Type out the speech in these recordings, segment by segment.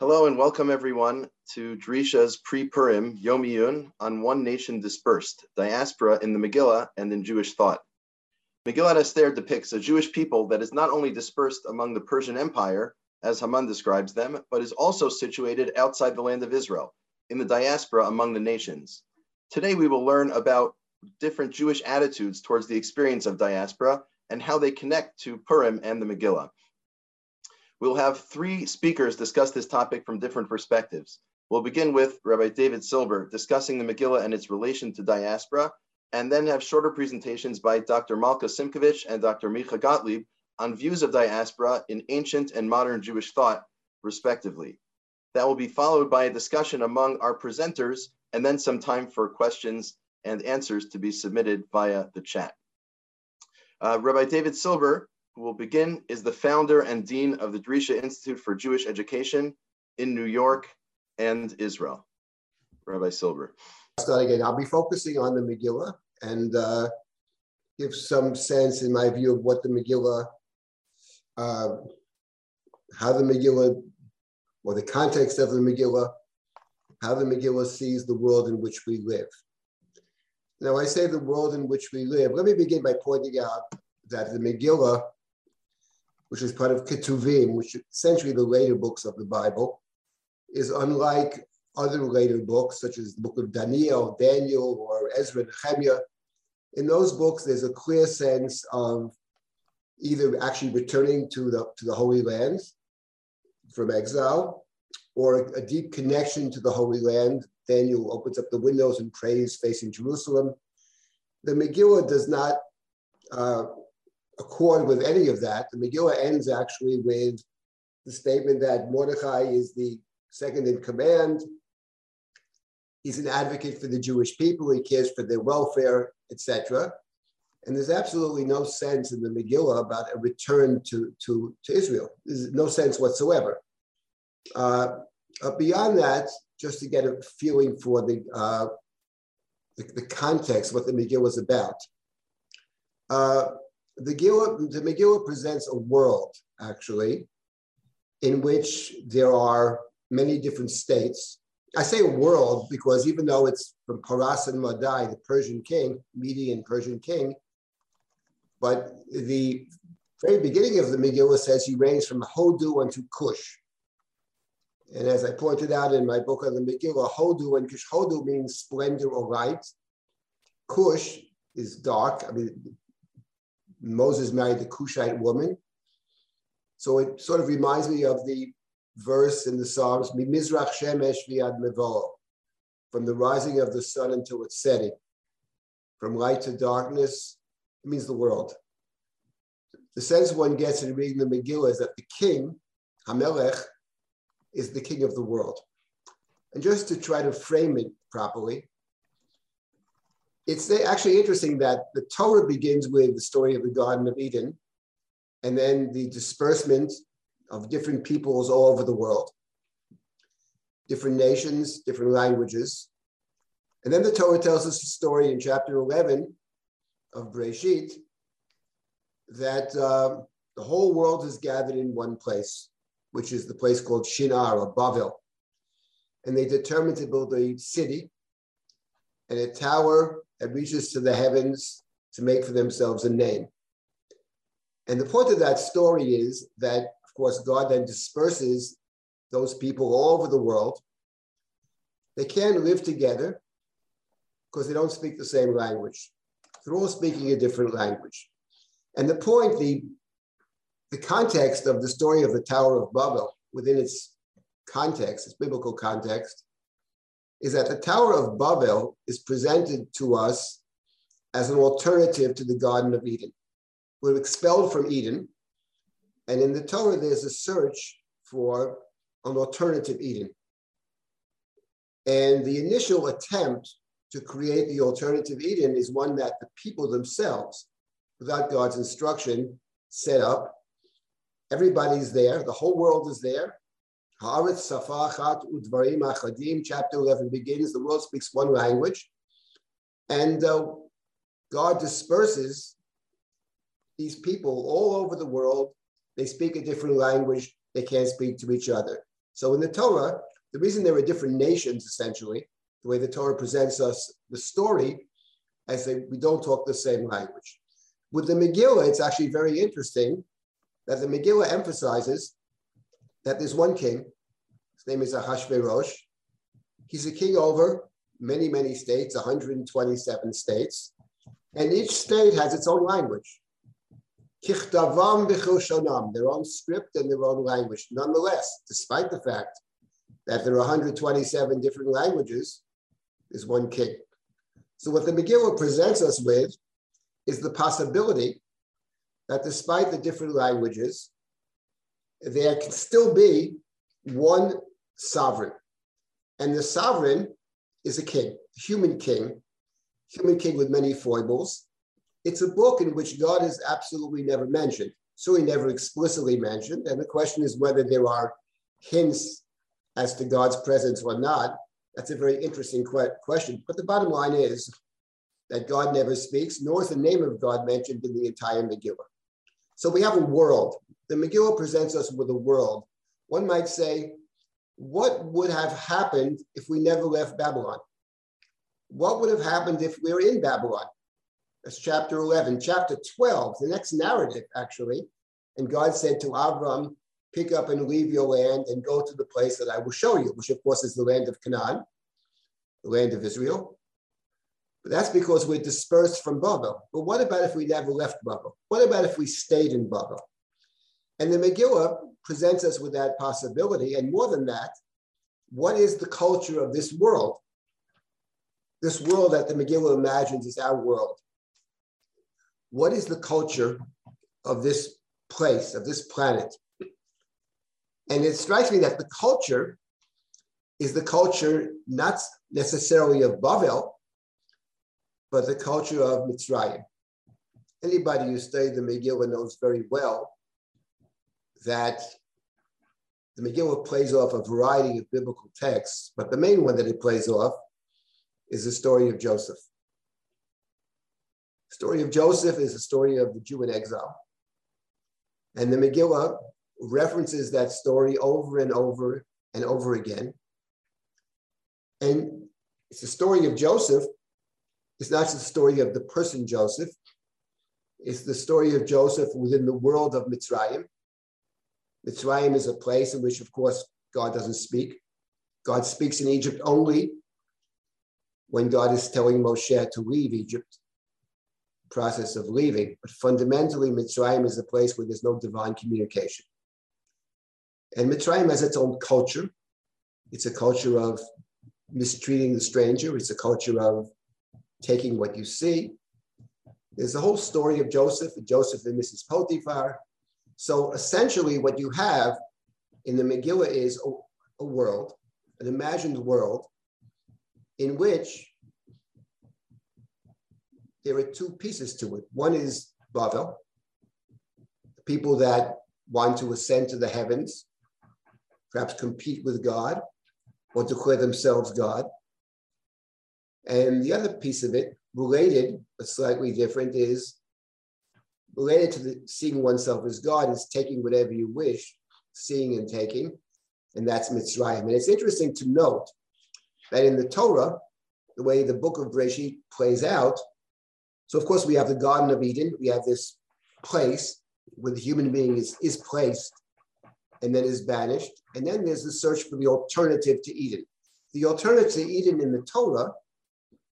Hello and welcome everyone to Drisha's pre-Purim Yom Iyyun on One Nation Dispersed, Diaspora in the Megillah and in Jewish Thought. Megillat Esther depicts a Jewish people that is not only dispersed among the Persian Empire, as Haman describes them, but is also situated outside the land of Israel, in the diaspora among the nations. Today we will learn about different Jewish attitudes towards the experience of diaspora and how they connect to Purim and the Megillah. We'll have three speakers discuss this topic from different perspectives. We'll begin with Rabbi David Silber discussing the Megillah and its relation to diaspora, and then have shorter presentations by Dr. Malka Simkovich and Dr. Michah Gottlieb on views of diaspora in ancient and modern Jewish thought, respectively. That will be followed by a discussion among our presenters, and then some time for questions and answers to be submitted via the chat. Uh, Rabbi David Silber who will begin, is the founder and dean of the Drisha Institute for Jewish Education in New York and Israel. Rabbi Silber. Start again. I'll be focusing on the Megillah and uh, give some sense, in my view, of what the Megillah, uh, how the Megillah, or the context of the Megillah, how the Megillah sees the world in which we live. Now, I say the world in which we live. Let me begin by pointing out that the Megillah which is part of Ketuvim, which essentially the later books of the Bible, is unlike other later books, such as the book of Daniel, Daniel, or Ezra, Nehemiah. In those books, there's a clear sense of either actually returning to the, to the Holy Land from exile, or a, a deep connection to the Holy Land. Daniel opens up the windows and prays facing Jerusalem. The Megillah does not uh, accord with any of that. The Megillah ends actually with the statement that Mordechai is the second in command. He's an advocate for the Jewish people. He cares for their welfare, etc. And there's absolutely no sense in the Megillah about a return to, to, to Israel. There's no sense whatsoever. Uh, uh, beyond that, just to get a feeling for the, uh, the, the, context, what the Megillah was about. The Megillah, the Megillah presents a world, actually, in which there are many different states. I say a world because even though it's from Parasan Madai, the Persian king, Median Persian king, but the very beginning of the Megillah says he reigns from Hodu unto Cush. And as I pointed out in my book on the Megillah, Hodu and Cush, Hodu means splendor or light. Cush is dark. I mean, Moses married the Cushite woman. So it sort of reminds me of the verse in the Psalms, Mizrach Shemesh Viad from the rising of the sun until its setting, from light to darkness, it means the world. The sense one gets in reading the Megillah is that the king, Hamelech, is the king of the world. And just to try to frame it properly, it's actually interesting that the Torah begins with the story of the Garden of Eden and then the disbursement of different peoples all over the world, different nations, different languages. And then the Torah tells us a story in chapter 11 of Breshit that uh, the whole world is gathered in one place, which is the place called Shinar or Bavel. And they determined to build a city and a tower that reaches to the heavens to make for themselves a name. And the point of that story is that, of course, God then disperses those people all over the world. They can't live together because they don't speak the same language. They're all speaking a different language. And the point, the, the context of the story of the Tower of Babel within its context, its biblical context, is that the Tower of Babel is presented to us as an alternative to the Garden of Eden. We're expelled from Eden, and in the Torah, there's a search for an alternative Eden. And the initial attempt to create the alternative Eden is one that the people themselves, without God's instruction, set up. Everybody's there, the whole world is there, Haaretz Safachat Udvarim Achadim, chapter 11 begins, the world speaks one language. And uh, God disperses these people all over the world. They speak a different language. They can't speak to each other. So in the Torah, the reason there are different nations, essentially, the way the Torah presents us the story, as they, we don't talk the same language. With the Megillah, it's actually very interesting that the Megillah emphasizes that there's one king. His name is Ahashverosh. He's a king over many, many states, 127 states, and each state has its own language. Kichtavam b'chilshonam, their own script and their own language. Nonetheless, despite the fact that there are 127 different languages, there's one king. So what the Megillah presents us with is the possibility that despite the different languages, there can still be one sovereign. And the sovereign is a king, a human king, human king with many foibles. It's a book in which God is absolutely never mentioned, so he never explicitly mentioned. And the question is whether there are hints as to God's presence or not. That's a very interesting question. But the bottom line is that God never speaks, nor is the name of God mentioned in the entire Megillah. So we have a world. The Megillah presents us with a world. One might say, what would have happened if we never left Babylon? What would have happened if we were in Babylon? That's chapter 11. Chapter 12, the next narrative, actually. And God said to Abram, pick up and leave your land and go to the place that I will show you, which of course is the land of Canaan, the land of Israel. But that's because we're dispersed from Babel. But what about if we never left Babel? What about if we stayed in Babel? And the Megillah presents us with that possibility. And more than that, what is the culture of this world? This world that the Megillah imagines is our world. What is the culture of this place, of this planet? And it strikes me that the culture is the culture not necessarily of Babel, but the culture of Mitzrayim. Anybody who studied the Megillah knows very well that the Megillah plays off a variety of biblical texts, but the main one that it plays off is the story of Joseph. The story of Joseph is the story of the Jew in exile. And the Megillah references that story over and over and over again. And it's the story of Joseph it's not the story of the person Joseph, it's the story of Joseph within the world of Mitzrayim. Mitzrayim is a place in which, of course, God doesn't speak. God speaks in Egypt only when God is telling Moshe to leave Egypt, process of leaving. But fundamentally, Mitzrayim is a place where there's no divine communication. And Mitzrayim has its own culture. It's a culture of mistreating the stranger. It's a culture of taking what you see. There's a whole story of Joseph Joseph and Mrs. Potiphar. So essentially, what you have in the Megillah is a, a world, an imagined world, in which there are two pieces to it. One is Bavel, people that want to ascend to the heavens, perhaps compete with God or declare themselves God. And the other piece of it, related but slightly different, is related to the seeing oneself as God is taking whatever you wish, seeing and taking, and that's Mitzrayim. And it's interesting to note that in the Torah, the way the book of Breshit plays out, so of course we have the Garden of Eden, we have this place where the human being is, is placed and then is banished, and then there's the search for the alternative to Eden. The alternative to Eden in the Torah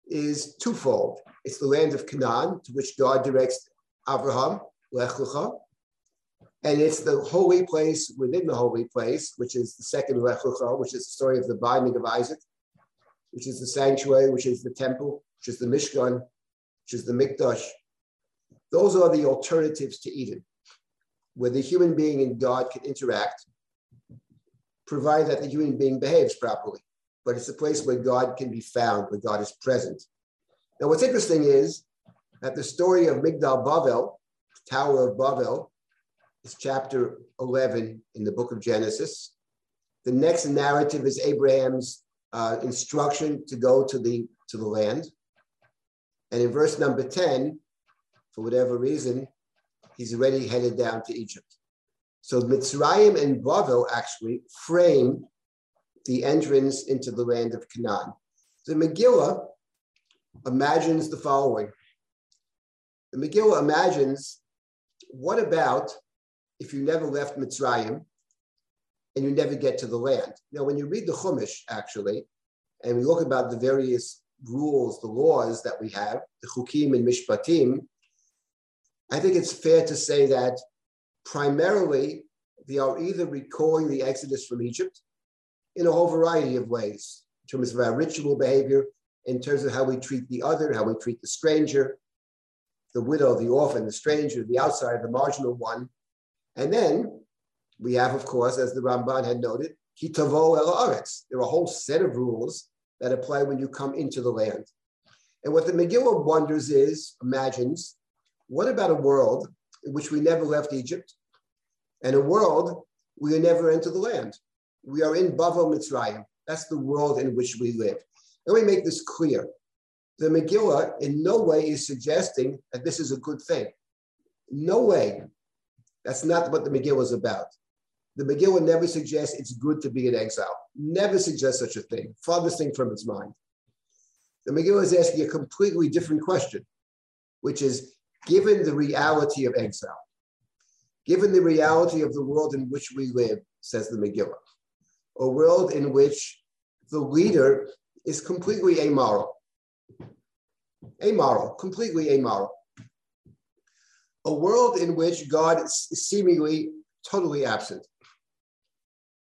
is twofold. It's the land of Canaan, to which God directs Abraham, Lech Lecha, and it's the holy place within the holy place, which is the second Lech Lecha, which is the story of the binding of Isaac, which is the sanctuary, which is the temple, which is the Mishkan, which is the Mikdash. Those are the alternatives to Eden, where the human being and God can interact, provided that the human being behaves properly but it's a place where God can be found, where God is present. Now, what's interesting is that the story of Migdal Bavel, Tower of Babel, is chapter 11 in the book of Genesis. The next narrative is Abraham's uh, instruction to go to the, to the land. And in verse number 10, for whatever reason, he's already headed down to Egypt. So Mitzrayim and Bavel actually frame the entrance into the land of Canaan. The Megillah imagines the following. The Megillah imagines what about if you never left Mitzrayim and you never get to the land? Now, when you read the Chumash, actually, and we look about the various rules, the laws that we have, the Chukim and Mishpatim, I think it's fair to say that primarily they are either recalling the exodus from Egypt in a whole variety of ways, in terms of our ritual behavior, in terms of how we treat the other, how we treat the stranger, the widow, the orphan, the stranger, the outsider, the marginal one. And then we have, of course, as the Ramban had noted, kitavo el aretz. There are a whole set of rules that apply when you come into the land. And what the Megillah wonders is, imagines, what about a world in which we never left Egypt and a world we never enter the land? We are in Bavel Mitzrayim. That's the world in which we live. Let me make this clear. The Megillah in no way is suggesting that this is a good thing. No way. That's not what the Megillah is about. The Megillah never suggests it's good to be in exile. Never suggests such a thing. Farthest thing from its mind. The Megillah is asking a completely different question, which is given the reality of exile, given the reality of the world in which we live, says the Megillah, a world in which the leader is completely amoral. Amoral, completely amoral. A world in which God is seemingly totally absent.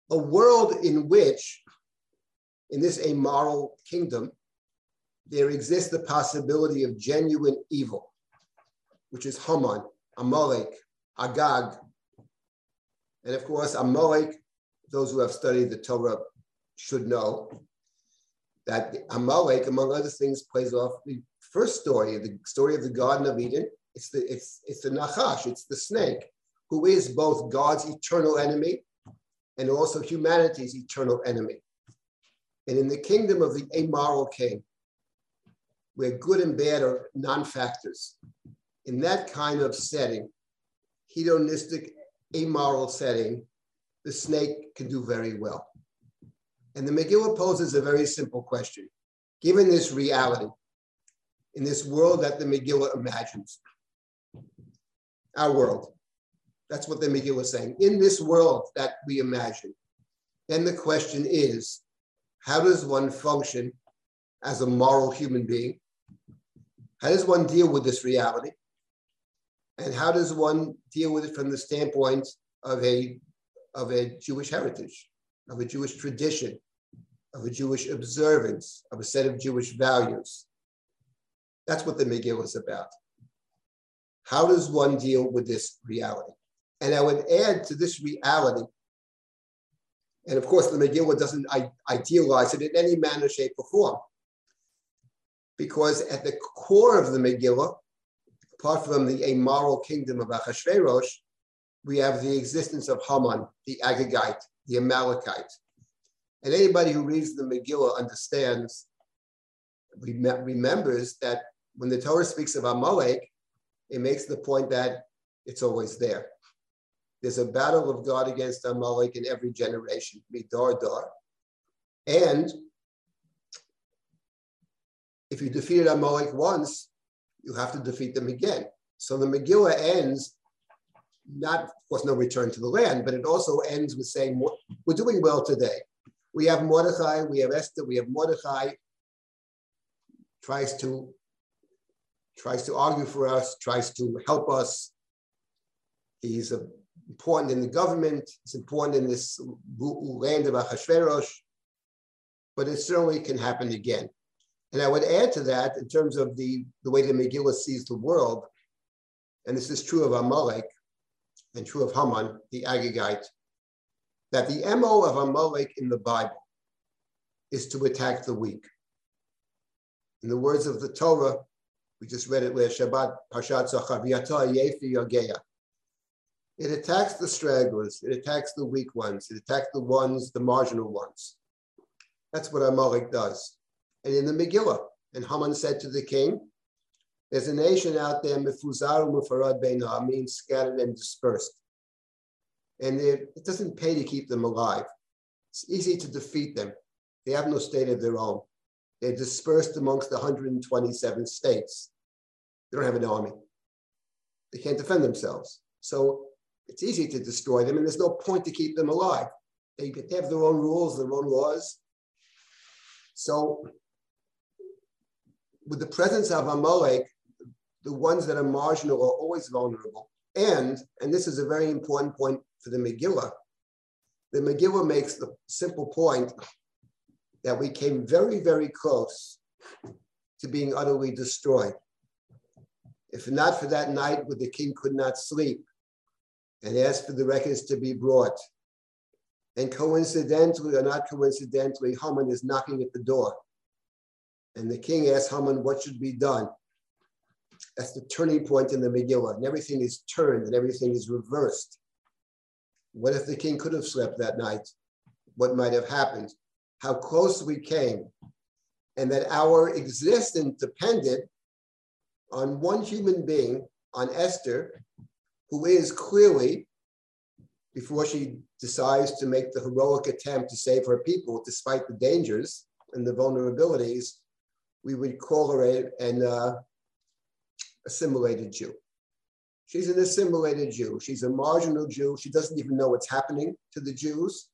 A world in which, in this amoral kingdom, there exists the possibility of genuine evil, which is Haman, Amalek, Agag. And of course, Amalek, those who have studied the Torah should know, that Amalek, among other things, plays off the first story, the story of the Garden of Eden. It's the it's it's the Nachash, it's the snake, who is both God's eternal enemy and also humanity's eternal enemy. And in the kingdom of the amoral king, where good and bad are non-factors, in that kind of setting, hedonistic, amoral setting, the snake can do very well. And the Megillah poses a very simple question. Given this reality, in this world that the Megillah imagines, our world, that's what the Megillah is saying. In this world that we imagine, then the question is, how does one function as a moral human being? How does one deal with this reality? And how does one deal with it from the standpoint of a, of a Jewish heritage, of a Jewish tradition, of a Jewish observance, of a set of Jewish values. That's what the Megillah is about. How does one deal with this reality? And I would add to this reality, and of course, the Megillah doesn't idealize it in any manner, shape, or form. Because at the core of the Megillah, apart from the amoral kingdom of Achashverosh, we have the existence of Haman, the Agagite, the Amalekite, and anybody who reads the Megillah understands, remembers that when the Torah speaks of Amalek, it makes the point that it's always there. There's a battle of God against Amalek in every generation, midar dar. And if you defeated Amalek once, you have to defeat them again. So the Megillah ends not, of course, no return to the land, but it also ends with saying, we're doing well today. We have Mordechai, we have Esther, we have Mordechai, tries to tries to argue for us, tries to help us. He's important in the government. it's important in this land of Achashverosh, but it certainly can happen again. And I would add to that in terms of the, the way the Megillah sees the world, and this is true of Amalek and true of Haman, the Agagite, that the MO of Amalek in the Bible is to attack the weak. In the words of the Torah, we just read it last Shabbat, Zachor, Yefi. It attacks the stragglers, it attacks the weak ones, it attacks the ones, the marginal ones. That's what Amalek does. And in the Megillah, and Haman said to the king, there's a nation out there, Mefuzar Mufarad Beina, means scattered and dispersed and it doesn't pay to keep them alive. It's easy to defeat them. They have no state of their own. They're dispersed amongst the 127 states. They don't have an army. They can't defend themselves. So it's easy to destroy them, and there's no point to keep them alive. They have their own rules, their own laws. So with the presence of Amalek, the ones that are marginal are always vulnerable. And, and this is a very important point for the Megillah, the Megillah makes the simple point that we came very, very close to being utterly destroyed. If not for that night where the king could not sleep and asked for the records to be brought, and coincidentally or not coincidentally, Haman is knocking at the door. And the king asks Haman, what should be done? That's the turning point in the Megillah. And everything is turned and everything is reversed. What if the king could have slept that night? What might have happened? How close we came. And that our existence depended on one human being, on Esther, who is clearly, before she decides to make the heroic attempt to save her people despite the dangers and the vulnerabilities, we would call her an uh, assimilated Jew. She's an assimilated Jew. She's a marginal Jew. She doesn't even know what's happening to the Jews.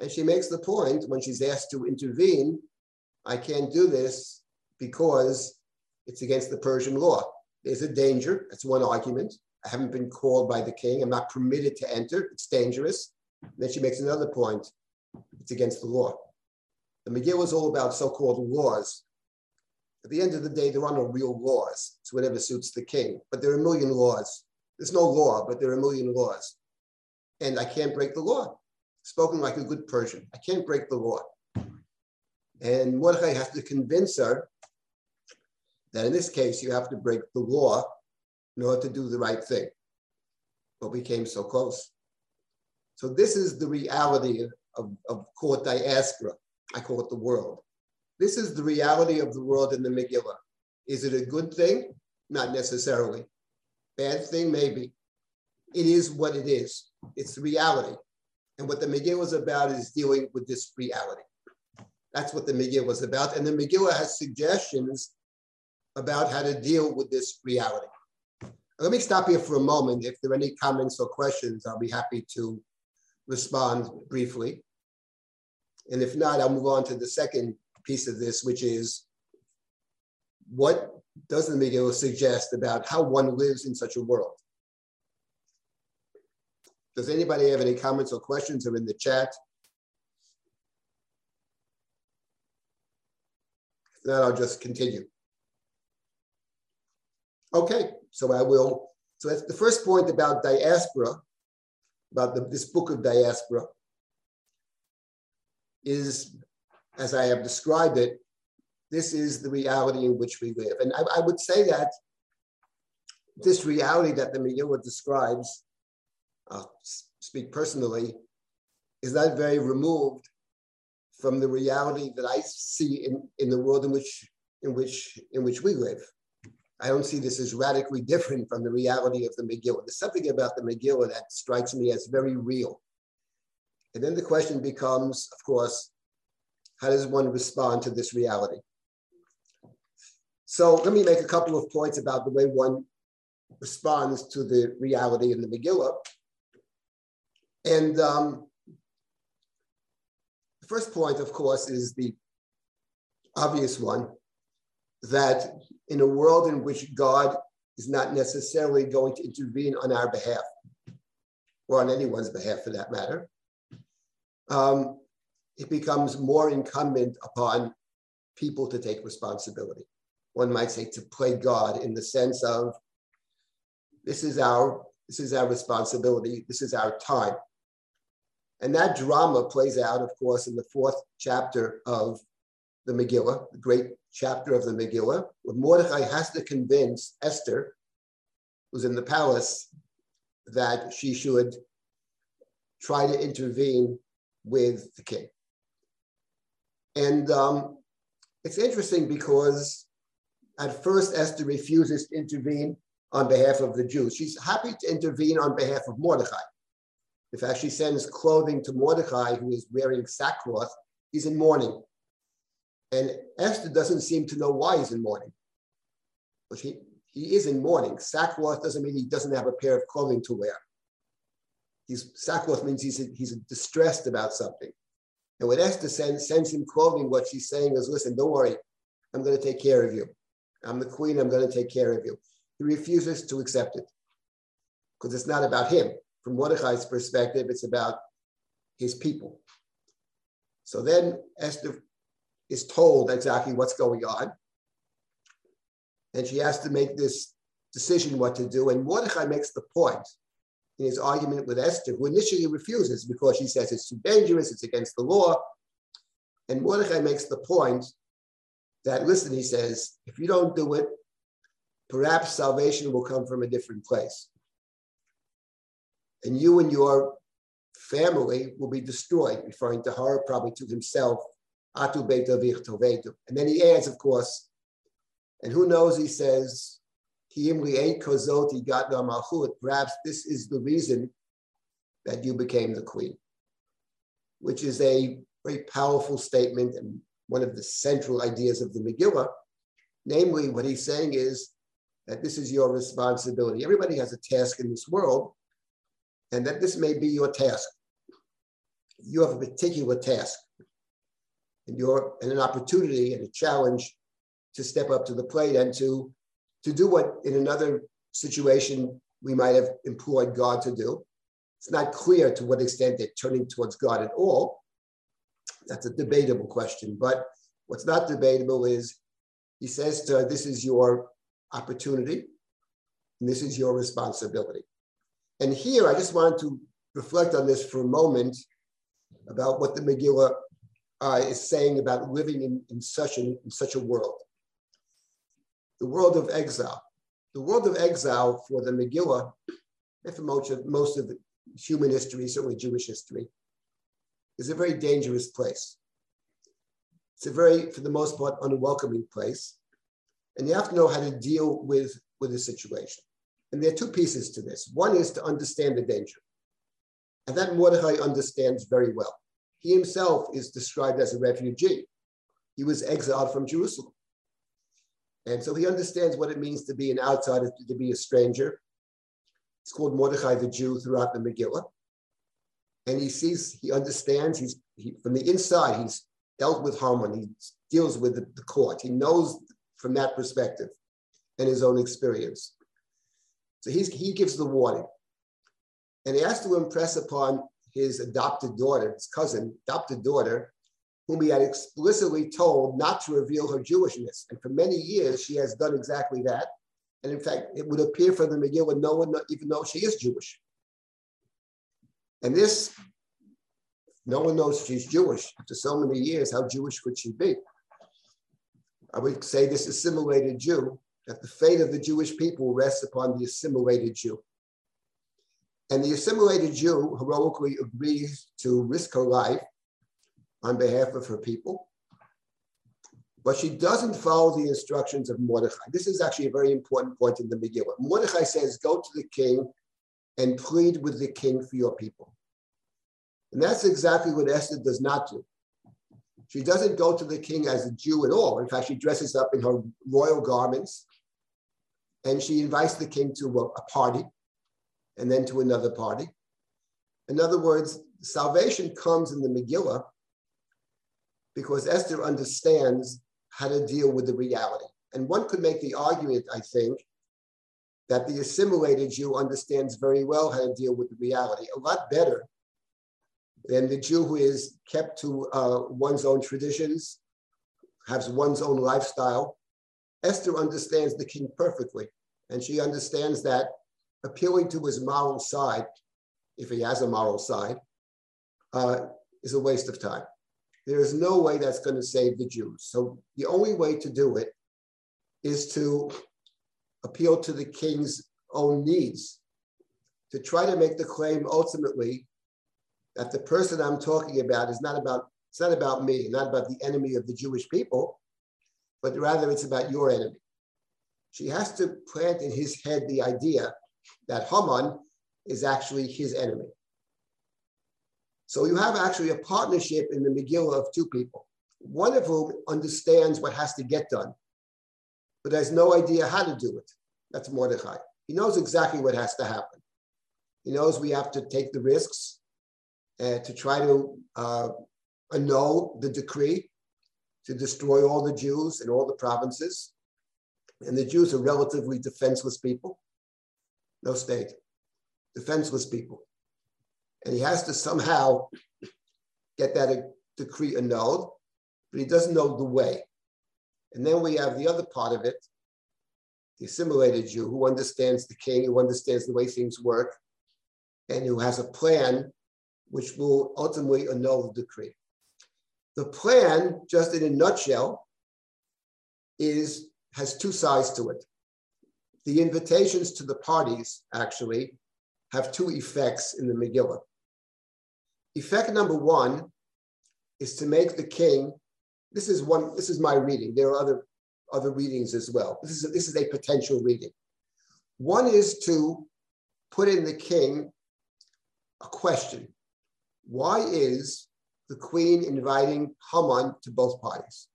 And she makes the point when she's asked to intervene I can't do this because it's against the Persian law. There's a danger. That's one argument. I haven't been called by the king. I'm not permitted to enter. It's dangerous. And then she makes another point. It's against the law. The Megillah is all about so-called laws. At the end of the day, there are no real laws. It's whatever suits the king. But there are a million laws. There's no law, but there are a million laws. And I can't break the law. Spoken like a good Persian. I can't break the law. And Mordechai has to convince her that in this case, you have to break the law in order to do the right thing. But we came so close. So this is the reality of, of court diaspora. I call it the world. This is the reality of the world in the Megillah. Is it a good thing? Not necessarily. Bad thing, maybe. It is what it is. It's reality. And what the Megillah is about is dealing with this reality. That's what the Megillah was about. And the Megillah has suggestions about how to deal with this reality. Let me stop here for a moment. If there are any comments or questions, I'll be happy to respond briefly. And if not, I'll move on to the second piece of this, which is what does the Megillah suggest about how one lives in such a world? Does anybody have any comments or questions or in the chat? If not, I'll just continue. Okay, so I will. So that's the first point about diaspora, about the, this book of diaspora, is, as I have described it, this is the reality in which we live. And I, I would say that this reality that the Megillah describes, I'll speak personally, is not very removed from the reality that I see in, in the world in which, in, which, in which we live. I don't see this as radically different from the reality of the Megillah. There's something about the Megillah that strikes me as very real. And then the question becomes, of course, how does one respond to this reality? So let me make a couple of points about the way one responds to the reality in the Megillah. And um, the first point, of course, is the obvious one that in a world in which God is not necessarily going to intervene on our behalf, or on anyone's behalf for that matter, um, it becomes more incumbent upon people to take responsibility one might say, to play God in the sense of this is our this is our responsibility, this is our time. And that drama plays out, of course, in the fourth chapter of the Megillah, the great chapter of the Megillah, where Mordechai has to convince Esther, who's in the palace, that she should try to intervene with the king. And um, it's interesting because at first, Esther refuses to intervene on behalf of the Jews. She's happy to intervene on behalf of Mordechai. In fact, she sends clothing to Mordechai, who is wearing sackcloth. He's in mourning. And Esther doesn't seem to know why he's in mourning. But he, he is in mourning. Sackcloth doesn't mean he doesn't have a pair of clothing to wear. He's, sackcloth means he's, he's distressed about something. And when Esther sends, sends him clothing, what she's saying is, listen, don't worry, I'm going to take care of you. I'm the queen, I'm going to take care of you. He refuses to accept it because it's not about him. From Mordechai's perspective, it's about his people. So then Esther is told exactly what's going on. And she has to make this decision what to do. And Mordechai makes the point in his argument with Esther, who initially refuses because she says it's too dangerous, it's against the law. And Mordechai makes the point that, listen, he says, if you don't do it, perhaps salvation will come from a different place. And you and your family will be destroyed, referring to her, probably to himself, Atu Beta Vich Tovetu. And then he adds, of course, and who knows, he says, Perhaps this is the reason that you became the queen, which is a very powerful statement and one of the central ideas of the Megillah. Namely, what he's saying is that this is your responsibility. Everybody has a task in this world, and that this may be your task. You have a particular task, and you're and an opportunity and a challenge to step up to the plate and to to do what in another situation we might have employed God to do. It's not clear to what extent they're turning towards God at all. That's a debatable question. But what's not debatable is he says to her, This is your opportunity, and this is your responsibility. And here I just want to reflect on this for a moment about what the Megillah uh, is saying about living in, in, such an, in such a world the world of exile. The world of exile for the Megillah, and for most of, most of human history, certainly Jewish history, is a very dangerous place. It's a very, for the most part, unwelcoming place. And you have to know how to deal with, with the situation. And there are two pieces to this. One is to understand the danger. And that Mordechai understands very well. He himself is described as a refugee. He was exiled from Jerusalem. And so he understands what it means to be an outsider, to be a stranger. It's called Mordechai the Jew throughout the Megillah. And he sees, he understands, he's he, from the inside, he's dealt with Haman, he deals with the, the court. He knows from that perspective and his own experience. So he's, he gives the warning. And he has to impress upon his adopted daughter, his cousin, adopted daughter, whom he had explicitly told not to reveal her Jewishness. And for many years, she has done exactly that. And in fact, it would appear from the Megillah, no one even knows she is Jewish. And this, no one knows she's Jewish. After so many years, how Jewish could she be? I would say this assimilated Jew, that the fate of the Jewish people rests upon the assimilated Jew. And the assimilated Jew heroically agrees to risk her life on behalf of her people. But she doesn't follow the instructions of Mordechai. This is actually a very important point in the Megillah. Mordechai says, Go to the king and plead with the king for your people. And that's exactly what Esther does not do. She doesn't go to the king as a Jew at all. In fact, she dresses up in her royal garments and she invites the king to a, party and then to another party. In other words, salvation comes in the Megillah because Esther understands how to deal with the reality. And one could make the argument, I think, that the assimilated Jew understands very well how to deal with the reality, a lot better than the Jew who is kept to uh, one's own traditions, has one's own lifestyle. Esther understands the king perfectly, and she understands that appealing to his moral side, if he has a moral side, uh, is a waste of time. There is no way that's going to save the Jews. So the only way to do it is to appeal to the king's own needs, to try to make the claim ultimately that the person I'm talking about is not about it's not about me, not about the enemy of the Jewish people, but rather it's about your enemy. She has to plant in his head the idea that Haman is actually his enemy. So you have actually a partnership in the Megillah of two people, one of whom understands what has to get done, but has no idea how to do it. That's Mordechai. He knows exactly what has to happen. He knows we have to take the risks uh, to try to uh, annul the decree to destroy all the Jews in all the provinces. And the Jews are relatively defenseless people, no state, defenseless people. And he has to somehow get that decree annulled, but he doesn't know the way. And then we have the other part of it, the assimilated Jew who understands the king, who understands the way things work, and who has a plan which will ultimately annul the decree. The plan, just in a nutshell, is has two sides to it. The invitations to the parties actually have two effects in the Megillah. Effect number one is to make the king. This is one. This is my reading. There are other other readings as well. This is a, this is a potential reading. One is to put in the king a question: Why is the queen inviting Haman to both parties?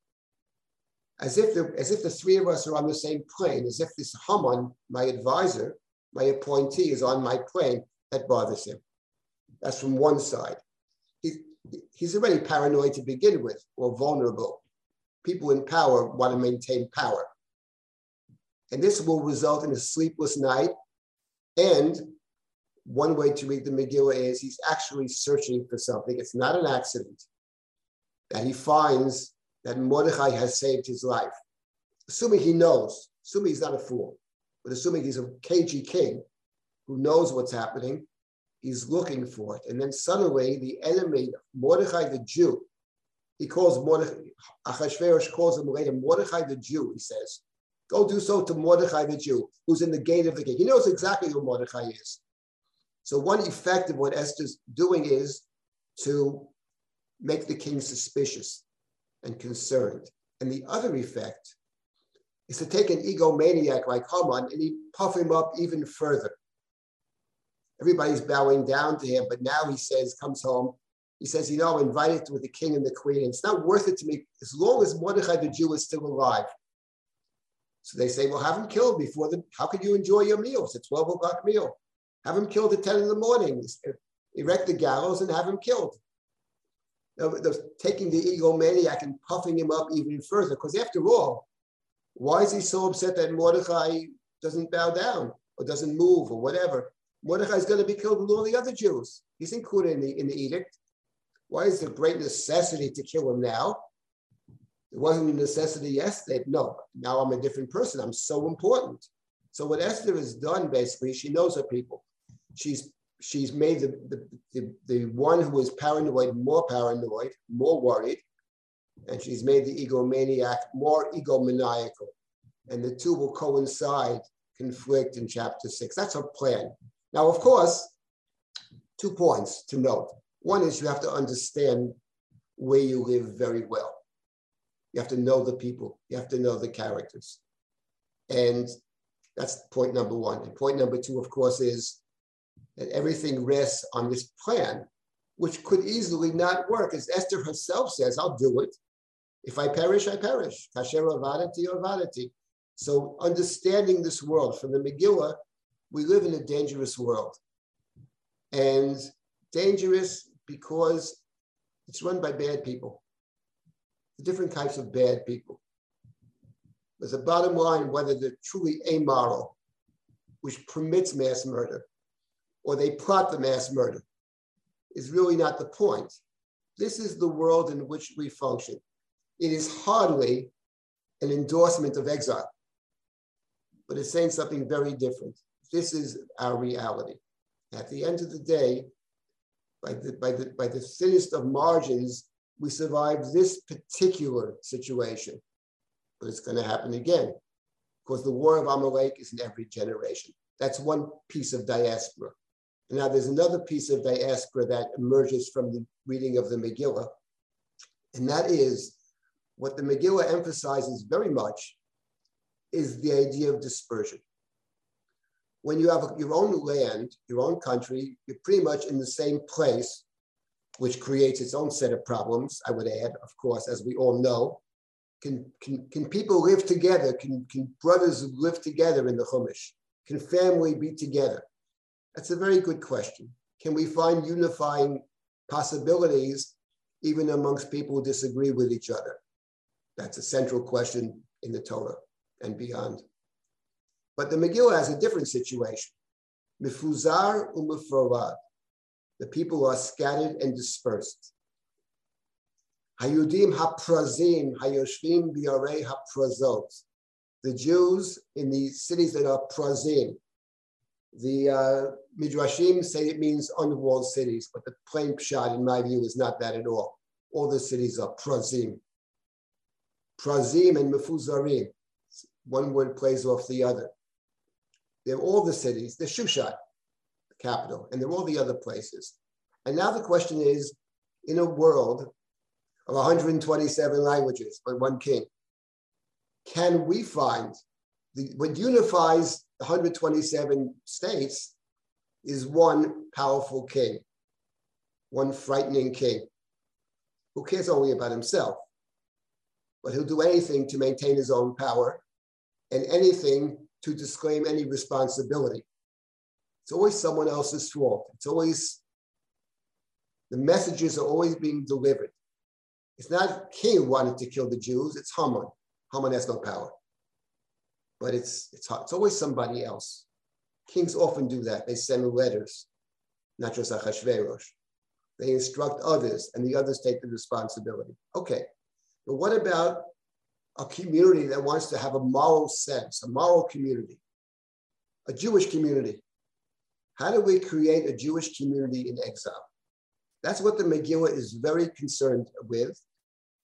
As if the as if the three of us are on the same plane. As if this Haman, my advisor, my appointee, is on my plane. That bothers him. That's from one side he's already paranoid to begin with or vulnerable. People in power want to maintain power. And this will result in a sleepless night. And one way to read the Megillah is he's actually searching for something. It's not an accident that he finds that Mordechai has saved his life. Assuming he knows, assuming he's not a fool, but assuming he's a cagey king who knows what's happening, he's looking for it. And then suddenly the enemy, Mordechai the Jew, he calls Mordechai, Achashverosh calls him later Mordechai the Jew, he says, go do so to Mordechai the Jew, who's in the gate of the king. He knows exactly who Mordechai is. So one effect of what Esther's doing is to make the king suspicious and concerned. And the other effect is to take an egomaniac like Haman and he puff him up even further everybody's bowing down to him. But now he says, comes home. He says, you know, I'm invited with the king and the queen. And it's not worth it to me as long as Mordechai the Jew is still alive. So they say, well, have him killed before the, how could you enjoy your meal? It's a 12 o'clock meal. Have him killed at 10 in the morning. Erect the gallows and have him killed. They're taking the egomaniac and puffing him up even further. Because after all, why is he so upset that Mordechai doesn't bow down or doesn't move or whatever? Mordechai is going to be killed with all the other Jews. He's included in the, in the edict. Why is there great necessity to kill him now? It wasn't a necessity yesterday. No, now I'm a different person. I'm so important. So what Esther has done, basically, she knows her people. She's she's made the, the, the, the one who is paranoid more paranoid, more worried, and she's made the egomaniac more egomaniacal. And the two will coincide, conflict in chapter six. That's her plan. Now, of course, two points to note. One is you have to understand where you live very well. You have to know the people, you have to know the characters. And that's point number one. And point number two, of course, is that everything rests on this plan, which could easily not work. As Esther herself says, I'll do it. If I perish, I perish. Kasher avadati avadati. So understanding this world from the Megillah we live in a dangerous world. And dangerous because it's run by bad people, the different types of bad people. There's a bottom line whether they're truly amoral, which permits mass murder, or they plot the mass murder, is really not the point. This is the world in which we function. It is hardly an endorsement of exile, but it's saying something very different. This is our reality. At the end of the day, by the, by the, by the thinnest of margins, we survive this particular situation. But it's going to happen again because the war of Amalek is in every generation. That's one piece of diaspora. And now there's another piece of diaspora that emerges from the reading of the Megillah, and that is what the Megillah emphasizes very much is the idea of dispersion when you have your own land, your own country, you're pretty much in the same place which creates its own set of problems, I would add, of course, as we all know. Can, can, can people live together? Can, can brothers live together in the Chumash? Can family be together? That's a very good question. Can we find unifying possibilities even amongst people who disagree with each other? That's a central question in the Torah and beyond. But the Megillah has a different situation. Mifuzar umifravad. The people are scattered and dispersed. Hayudim haprazim, hayoshvim biarei haprazot. The Jews in the cities that are prazim. The uh, midrashim say it means unwalled cities, but the plain pshat, in my view, is not that at all. All the cities are prazim. Prazim and mefuzarim. One word plays off the other. They're all the cities. They're Shushan, the capital, and they're all the other places. And now the question is, in a world of 127 languages, but one king, can we find the, what unifies 127 states is one powerful king, one frightening king who cares only about himself, but he'll do anything to maintain his own power and anything to disclaim any responsibility. It's always someone else's fault. It's always, the messages are always being delivered. It's not king wanted to kill the Jews, it's Haman. Haman has no power. But it's, it's, it's always somebody else. Kings often do that. They send letters, not just Achashverosh. They instruct others, and the others take the responsibility. Okay, but what about a community that wants to have a moral sense, a moral community, a Jewish community. How do we create a Jewish community in exile? That's what the Megillah is very concerned with.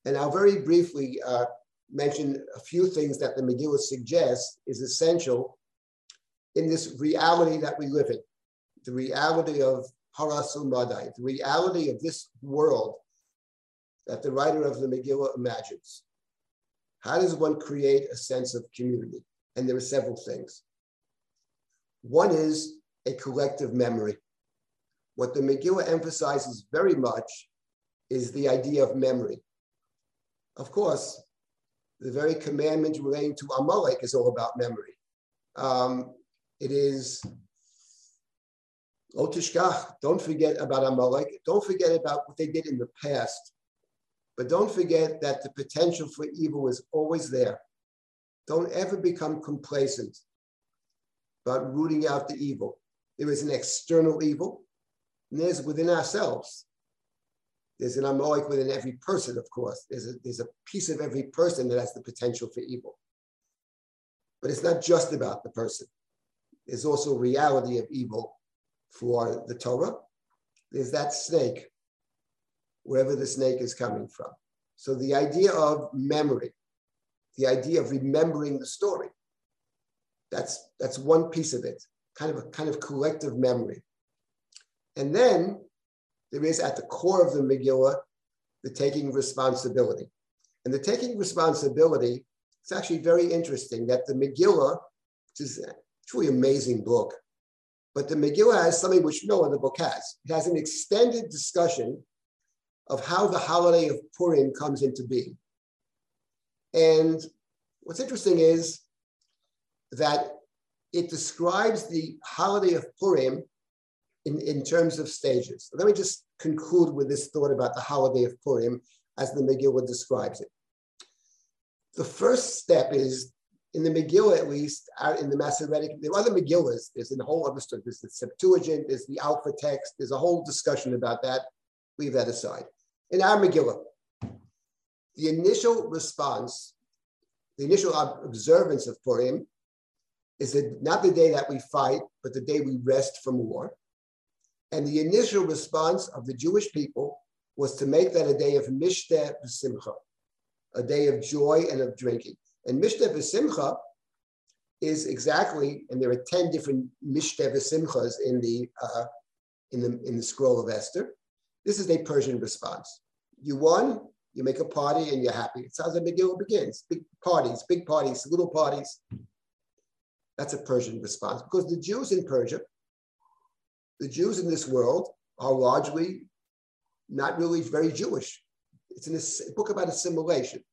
And I'll very briefly uh, mention a few things that the Megillah suggests is essential in this reality that we live in, the reality of Harasul Madai, the reality of this world that the writer of the Megillah imagines. How does one create a sense of community? And there are several things. One is a collective memory. What the Megillah emphasizes very much is the idea of memory. Of course, the very commandment relating to Amalek is all about memory. Um, it is Otishkach, don't forget about Amalek. Don't forget about what they did in the past. But don't forget that the potential for evil is always there. Don't ever become complacent about rooting out the evil. There is an external evil, and there's within ourselves. There's an Amalek within every person, of course. There's a, there's a piece of every person that has the potential for evil. But it's not just about the person. There's also reality of evil for the Torah. There's that snake wherever the snake is coming from. So the idea of memory, the idea of remembering the story, that's, that's one piece of it, kind of a kind of collective memory. And then there is at the core of the Megillah, the taking responsibility. And the taking responsibility, it's actually very interesting that the Megillah, which is a truly amazing book, but the Megillah has something which no other book has. It has an extended discussion of how the holiday of Purim comes into being. And what's interesting is that it describes the holiday of Purim in, in terms of stages. Let me just conclude with this thought about the holiday of Purim as the Megillah describes it. The first step is, in the Megillah at least, in the Masoretic, there are other Megillahs, there's a whole other story, there's the Septuagint, there's the Alpha text, there's a whole discussion about that. Leave that aside in our Megillah. The initial response, the initial observance of Purim is that not the day that we fight, but the day we rest from war. And the initial response of the Jewish people was to make that a day of Mishteh B'Simcha, a day of joy and of drinking. And Mishteh B'Simcha is exactly, and there are 10 different Mishteh B'Simchas in the, uh, in, the, in the scroll of Esther. This is a Persian response. You won, you make a party and you're happy. It's how the Megillah begins. Big parties, big parties, little parties. That's a Persian response because the Jews in Persia, the Jews in this world are largely not really very Jewish. It's a book about assimilation.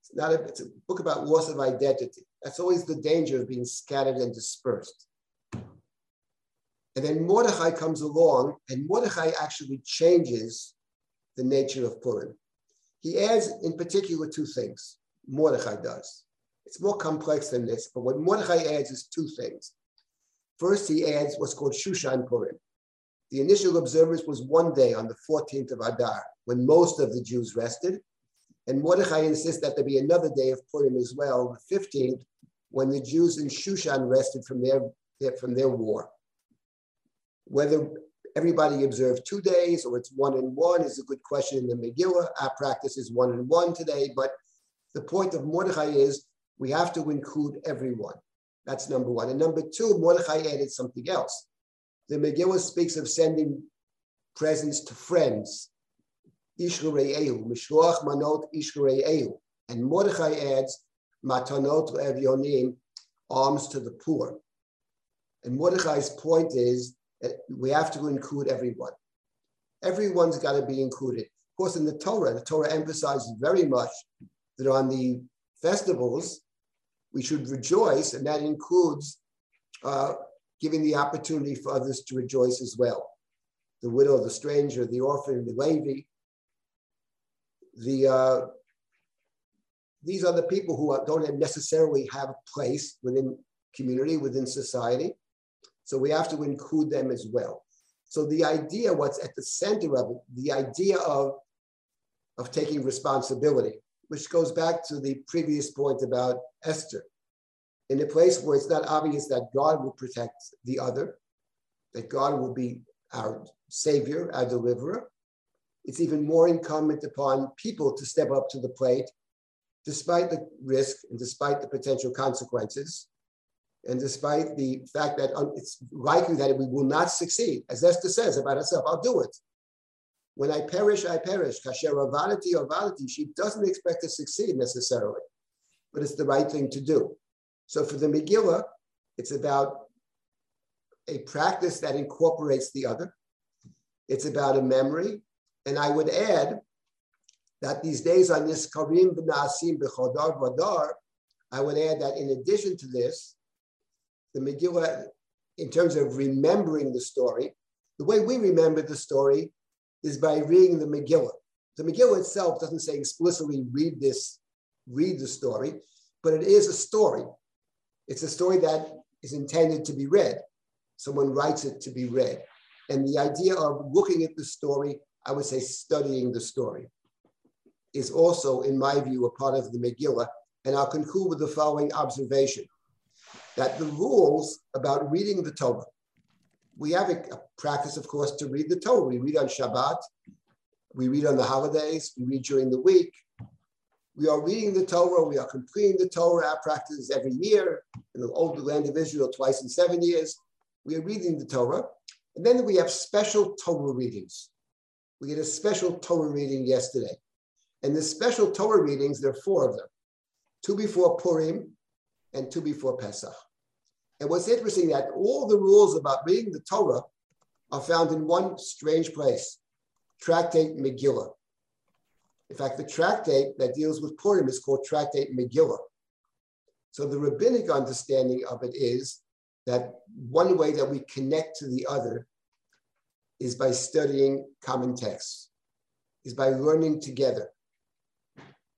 It's not a, it's a book about loss of identity. That's always the danger of being scattered and dispersed. And then Mordechai comes along, and Mordechai actually changes the nature of Purim. He adds, in particular, two things. Mordechai does. It's more complex than this, but what Mordechai adds is two things. First, he adds what's called Shushan Purim. The initial observance was one day on the 14th of Adar, when most of the Jews rested. And Mordechai insists that there be another day of Purim as well, the 15th, when the Jews in Shushan rested from their, their from their war. Whether everybody observed two days or it's one and one is a good question in the Megillah. Our practice is one and one today, but the point of Mordechai is we have to include everyone. That's number one. And number two, Mordechai added something else. The Megillah speaks of sending presents to friends. Mishloach manot And Mordechai adds, matanot evyonim, alms to the poor. And Mordechai's point is we have to include everyone. Everyone's got to be included. Of course, in the Torah, the Torah emphasizes very much that on the festivals, we should rejoice, and that includes uh, giving the opportunity for others to rejoice as well. The widow, the stranger, the orphan, the Levi. The, uh, these are the people who don't necessarily have a place within community, within society. So we have to include them as well. So the idea, what's at the center of it, the idea of, of taking responsibility, which goes back to the previous point about Esther in a place where it's not obvious that God will protect the other, that God will be our savior, our deliverer, it's even more incumbent upon people to step up to the plate, despite the risk and despite the potential consequences, and despite the fact that uh, it's likely that we will not succeed. As Esther says about herself, I'll do it. When I perish, I perish. Kasher avaliti avaliti. She doesn't expect to succeed necessarily, but it's the right thing to do. So for the Megillah, it's about a practice that incorporates the other. It's about a memory. And I would add that these days on this Karim b'na'asim b'chodar vadar, I would add that in addition to this, the Megillah, in terms of remembering the story, the way we remember the story is by reading the Megillah. The Megillah itself doesn't say explicitly read this, read the story, but it is a story. It's a story that is intended to be read. Someone writes it to be read. And the idea of looking at the story, I would say studying the story, is also, in my view, a part of the Megillah. And I'll conclude with the following observation that the rules about reading the Torah, we have a, a practice, of course, to read the Torah. We read on Shabbat, we read on the holidays, we read during the week, we are reading the Torah, we are completing the Torah, our practice every year, in the old land of Israel twice in seven years. We are reading the Torah. And then we have special Torah readings. We had a special Torah reading yesterday. And the special Torah readings, there are four of them. Two before Purim and two before Pesach. And what's interesting that all the rules about reading the Torah are found in one strange place, Tractate Megillah. In fact, the tractate that deals with Purim is called Tractate Megillah. So the rabbinic understanding of it is that one way that we connect to the other is by studying common texts, is by learning together,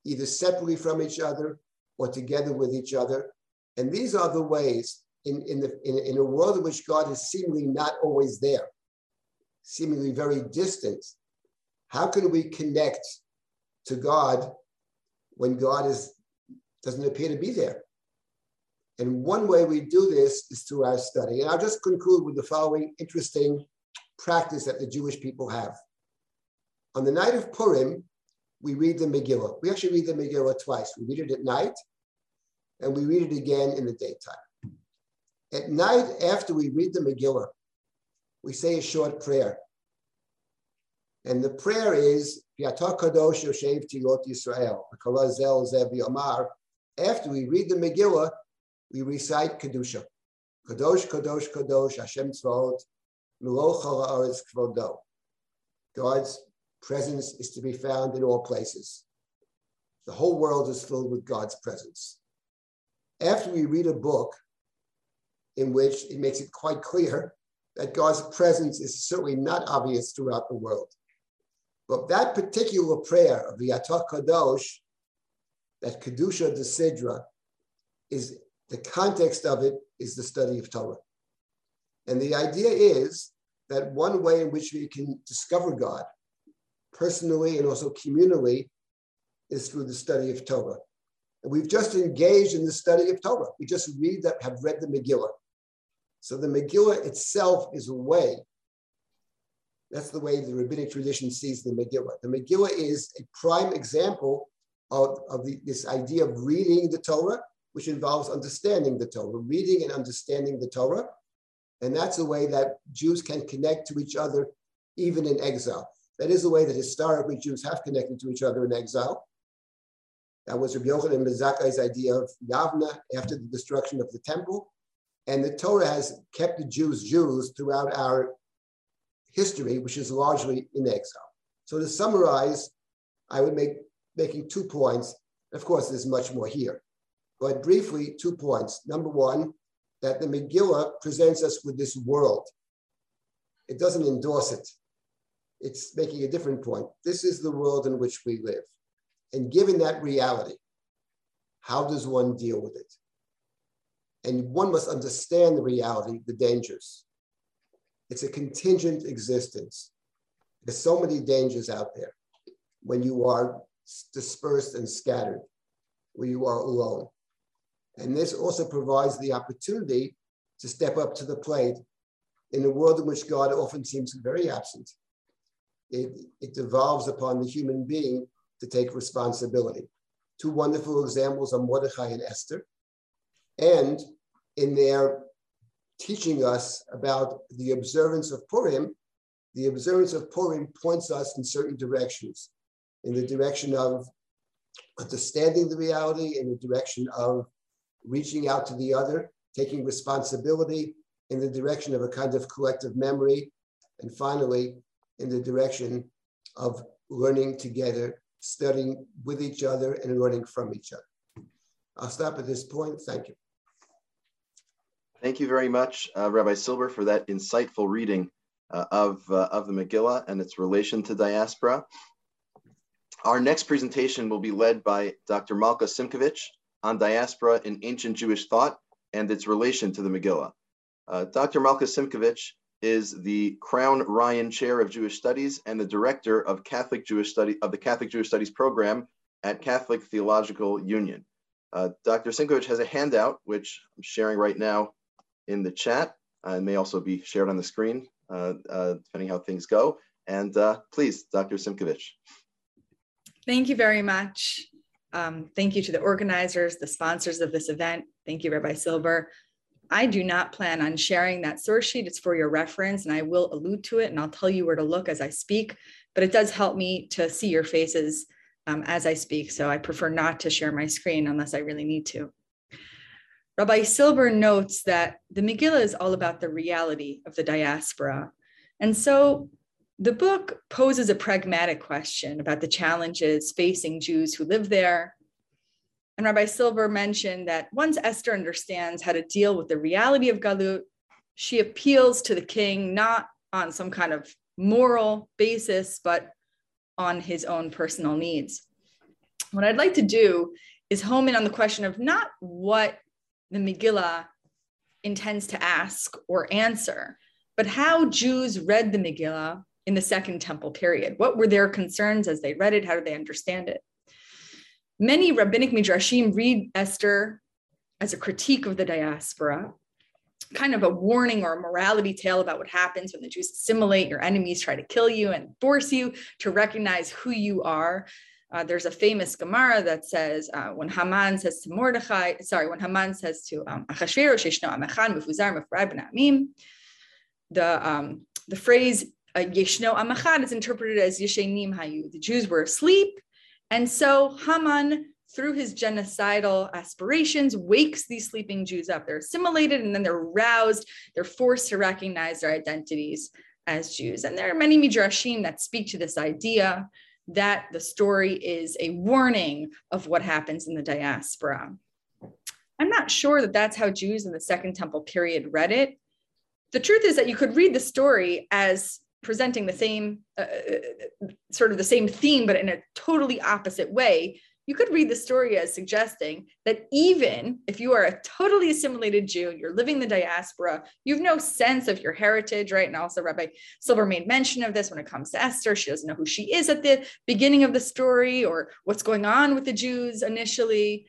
either separately from each other or together with each other. And these are the ways in, in, the, in, in a world in which God is seemingly not always there, seemingly very distant. How can we connect to God when God is doesn't appear to be there. And one way we do this is through our study. And I'll just conclude with the following interesting practice that the Jewish people have. On the night of Purim, we read the Megillah. We actually read the Megillah twice. We read it at night, and we read it again in the daytime. At night, after we read the Megillah, we say a short prayer. And the prayer is, Kadosh Tilot Yisrael, After we read the Megillah, we recite Kedusha. Kadosh, Kadosh, Kadosh, Hashem Tzvaot, Kvodo. God's presence is to be found in all places. The whole world is filled with God's presence. After we read a book in which it makes it quite clear that God's presence is certainly not obvious throughout the world. But that particular prayer of the Atah Kadosh, that Kedusha de Sidra, is the context of it is the study of Torah. And the idea is that one way in which we can discover God personally and also communally is through the study of Torah. We've just engaged in the study of Torah. We just read that, have read the Megillah. So the Megillah itself is a way. That's the way the rabbinic tradition sees the Megillah. The Megillah is a prime example of, of the, this idea of reading the Torah, which involves understanding the Torah, reading and understanding the Torah. And that's a way that Jews can connect to each other even in exile. That is the way that historically Jews have connected to each other in exile. That was Rabbi Yochanan ben idea of Yavna after the destruction of the temple. And the Torah has kept the Jews Jews throughout our history, which is largely in exile. So to summarize, I would make making two points. Of course, there's much more here, but briefly, two points. Number one, that the Megillah presents us with this world. It doesn't endorse it. It's making a different point. This is the world in which we live. And given that reality, how does one deal with it? And one must understand the reality, the dangers. It's a contingent existence. There's so many dangers out there when you are dispersed and scattered, where you are alone. And this also provides the opportunity to step up to the plate in a world in which God often seems very absent. It, it devolves upon the human being to take responsibility. Two wonderful examples are Mordechai and Esther. And in their teaching us about the observance of Purim, the observance of Purim points us in certain directions, in the direction of understanding the reality, in the direction of reaching out to the other, taking responsibility, in the direction of a kind of collective memory, and finally, in the direction of learning together, studying with each other, and learning from each other. I'll stop at this point. Thank you. Thank you very much, uh, Rabbi Silber, for that insightful reading uh, of, uh, of the Megillah and its relation to diaspora. Our next presentation will be led by Dr. Malka Simkovich on diaspora in ancient Jewish thought and its relation to the Megillah. Uh, Dr. Malka Simkovich is the Crown Ryan Chair of Jewish Studies and the Director of Catholic Jewish Study of the Catholic Jewish Studies program at Catholic Theological Union. Uh, Dr. Simkovich has a handout, which I'm sharing right now in the chat uh, and may also be shared on the screen, uh, uh, depending how things go. And please, Dr. Simkovich. Thank you very much. Um, thank you to the organizers, the sponsors of this event. Thank you, Rabbi Silber. I do not plan on sharing that source sheet. It's for your reference, and I will allude to it and I'll tell you where to look as I speak. But it does help me to see your faces um, as I speak. So I prefer not to share my screen unless I really need to. Rabbi Silber notes that the Megillah is all about the reality of the diaspora. And so the book poses a pragmatic question about the challenges facing Jews who live there. And Rabbi Silber mentioned that once Esther understands how to deal with the reality of Galut, she appeals to the king not on some kind of moral basis, but on his own personal needs. What I'd like to do is home in on the question of not what the Megillah intends to ask or answer, but how Jews read the Megillah in the Second Temple period. What were their concerns as they read it? How did they understand it? Many rabbinic midrashim read Esther as a critique of the diaspora, kind of a warning or a morality tale about what happens when the Jews assimilate, your enemies try to kill you and force you to recognize who you are. Uh, there's a famous Gemara that says uh, when Haman says to Mordechai, sorry, when Haman says to um, Achashverosh, the um, the phrase uh, Yeshno Amachad is interpreted as Yeshenim Hayu. The Jews were asleep, and so Haman, through his genocidal aspirations, wakes these sleeping Jews up. They're assimilated, and then they're roused. They're forced to recognize their identities as Jews. And there are many midrashim that speak to this idea that the story is a warning of what happens in the diaspora. I'm not sure that that's how Jews in the Second Temple period read it. The truth is that you could read the story as presenting the same, uh, sort of the same theme, but in a totally opposite way you could read the story as suggesting that even if you are a totally assimilated Jew, you're living the diaspora, you have no sense of your heritage, right? And also, Rabbi Silber made mention of this when it comes to Esther. She doesn't know who she is at the beginning of the story or what's going on with the Jews initially.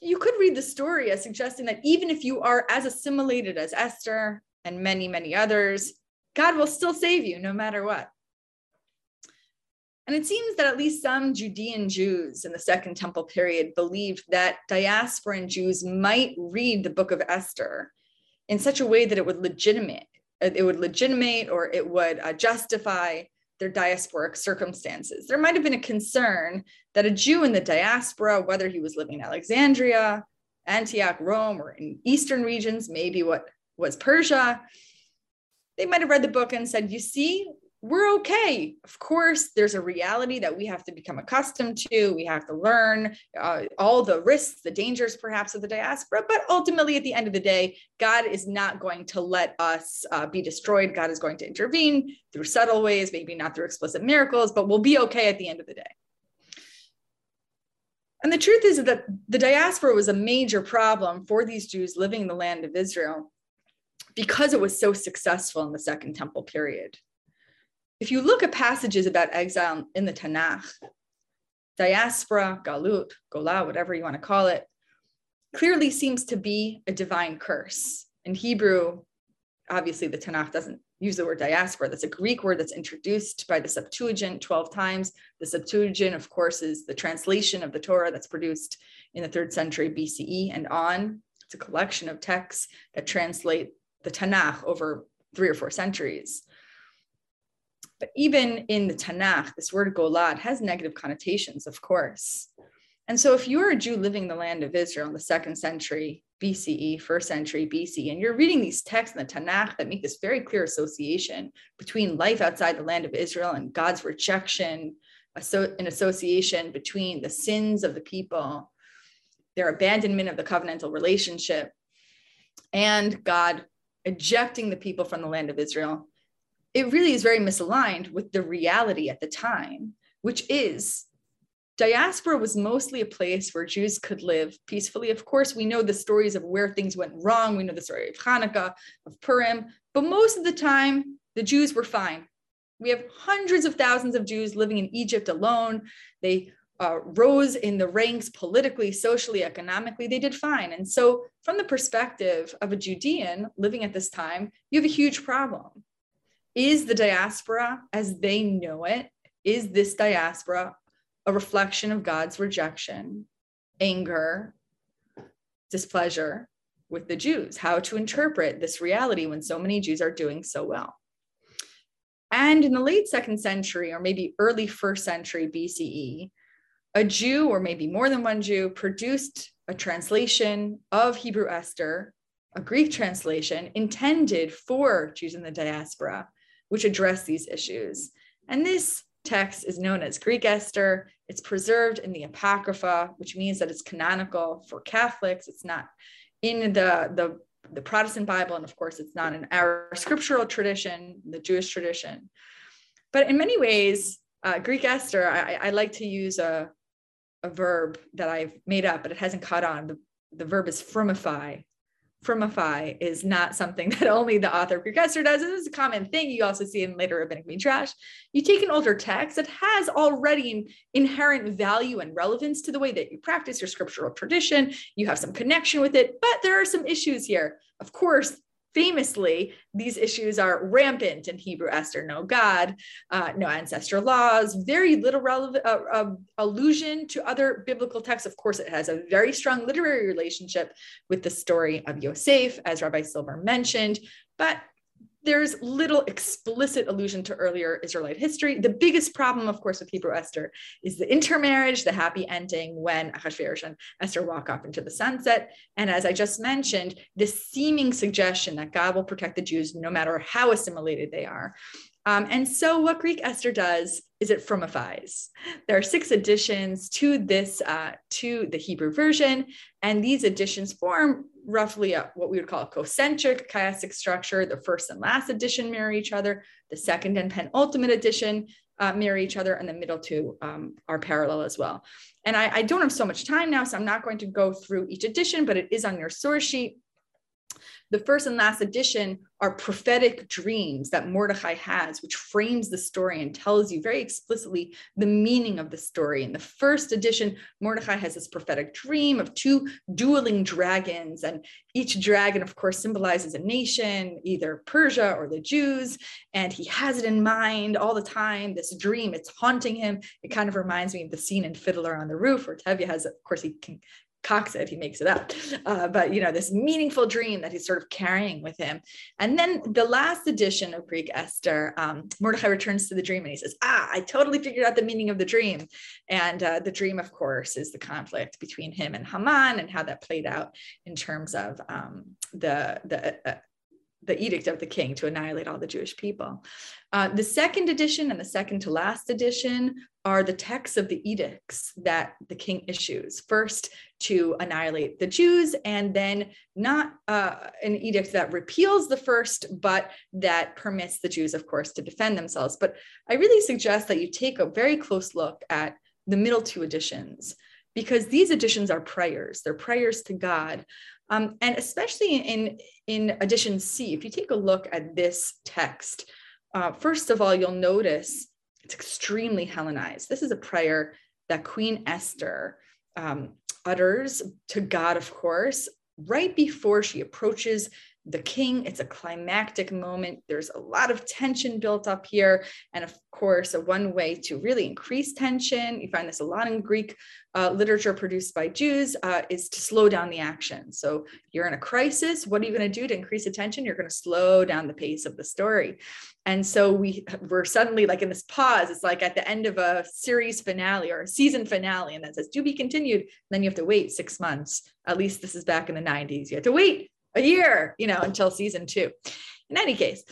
You could read the story as suggesting that even if you are as assimilated as Esther and many, many others, God will still save you no matter what. And it seems that at least some Judean Jews in the Second Temple period believed that diasporan Jews might read the book of Esther in such a way that it would legitimate, it would legitimate or it would uh, justify their diasporic circumstances. There might have been a concern that a Jew in the diaspora, whether he was living in Alexandria, Antioch, Rome, or in eastern regions, maybe what was Persia, they might have read the book and said, You see, we're okay. Of course, there's a reality that we have to become accustomed to. We have to learn uh, all the risks, the dangers perhaps of the diaspora. But ultimately, at the end of the day, God is not going to let us uh, be destroyed. God is going to intervene through subtle ways, maybe not through explicit miracles, but we'll be okay at the end of the day. And the truth is that the diaspora was a major problem for these Jews living in the land of Israel because it was so successful in the Second Temple period if you look at passages about exile in the Tanakh, diaspora, galut, gola, whatever you want to call it, clearly seems to be a divine curse. In Hebrew, obviously the Tanakh doesn't use the word diaspora. That's a Greek word that's introduced by the Septuagint 12 times. The Septuagint, of course, is the translation of the Torah that's produced in the third century BCE and on. It's a collection of texts that translate the Tanakh over three or four centuries. But even in the Tanakh, this word golad has negative connotations, of course. And so if you're a Jew living in the land of Israel in the second century BCE, first century BC, and you're reading these texts in the Tanakh that make this very clear association between life outside the land of Israel and God's rejection, an association between the sins of the people, their abandonment of the covenantal relationship, and God ejecting the people from the land of Israel, it really is very misaligned with the reality at the time, which is diaspora was mostly a place where Jews could live peacefully. Of course, we know the stories of where things went wrong. We know the story of Hanukkah, of Purim, but most of the time, the Jews were fine. We have hundreds of thousands of Jews living in Egypt alone. They uh, rose in the ranks politically, socially, economically. They did fine. And so, from the perspective of a Judean living at this time, you have a huge problem is the diaspora as they know it, is this diaspora a reflection of God's rejection, anger, displeasure with the Jews? How to interpret this reality when so many Jews are doing so well? And in the late second century, or maybe early first century BCE, a Jew, or maybe more than one Jew, produced a translation of Hebrew Esther, a Greek translation intended for Jews in the diaspora which addressed these issues. And this text is known as Greek Esther. It's preserved in the Apocrypha, which means that it's canonical for Catholics. It's not in the, the, the Protestant Bible, and of course, it's not in our scriptural tradition, the Jewish tradition. But in many ways, uh, Greek Esther, I, I, like to use a, a verb that I've made up, but it hasn't caught on. The, the verb is frumify, frumify is not something that only the author professor does. This is a common thing you also see in later rabbinic midrash. You take an older text that has already inherent value and relevance to the way that you practice your scriptural tradition. You have some connection with it, but there are some issues here. Of course, famously, these issues are rampant in Hebrew Esther no God, uh, no ancestral laws, very little relevant uh, uh, allusion to other biblical texts. Of course, it has a very strong literary relationship with the story of Yosef, as Rabbi Silber mentioned, but there's little explicit allusion to earlier Israelite history. The biggest problem, of course, with Hebrew Esther is the intermarriage, the happy ending when Ahasuerus and Esther walk off into the sunset. And as I just mentioned, this seeming suggestion that God will protect the Jews no matter how assimilated they are. Um, and so, what Greek Esther does is it frumifies. There are six additions to this, uh, to the Hebrew version, and these additions form roughly a, what we would call a concentric chiastic structure. The first and last addition mirror each other. The second and penultimate addition uh, mirror each other, and the middle two um, are parallel as well. And I, I don't have so much time now, so I'm not going to go through each addition, but it is on your source sheet. The first and last edition are prophetic dreams that Mordechai has, which frames the story and tells you very explicitly the meaning of the story. In the first edition, Mordechai has this prophetic dream of two dueling dragons, and each dragon, of course, symbolizes a nation, either Persia or the Jews. And he has it in mind all the time. This dream, it's haunting him. It kind of reminds me of the scene in Fiddler on the Roof, where Tevye has, of course, he can Cox said he makes it up. Uh, but you know, this meaningful dream that he's sort of carrying with him. And then the last edition of Greek Esther, um, Mordechai returns to the dream and he says, Ah, I totally figured out the meaning of the dream. And uh, the dream, of course, is the conflict between him and Haman and how that played out in terms of um, the, the uh, the edict of the king to annihilate all the Jewish people. Uh, the second edition and the second to last edition are the texts of the edicts that the king issues. First, to annihilate the Jews, and then not uh, an edict that repeals the first, but that permits the Jews, of course, to defend themselves. But I really suggest that you take a very close look at the middle two editions because these additions are prayers. They're prayers to God. Um, and especially in, in addition C, if you take a look at this text, uh, first of all, you'll notice it's extremely Hellenized. This is a prayer that Queen Esther um, utters to God, of course, right before she approaches the king. It's a climactic moment. There's a lot of tension built up here. And of course, a one way to really increase tension, you find this a lot in Greek uh, literature produced by Jews, uh, is to slow down the action. So you're in a crisis. What are you going to do to increase attention? You're going to slow down the pace of the story. And so we we're suddenly like in this pause. It's like at the end of a series finale or a season finale, and that says to be continued. Then you have to wait six months. At least this is back in the 90s. You have to wait a year, you know, until season two. In any case,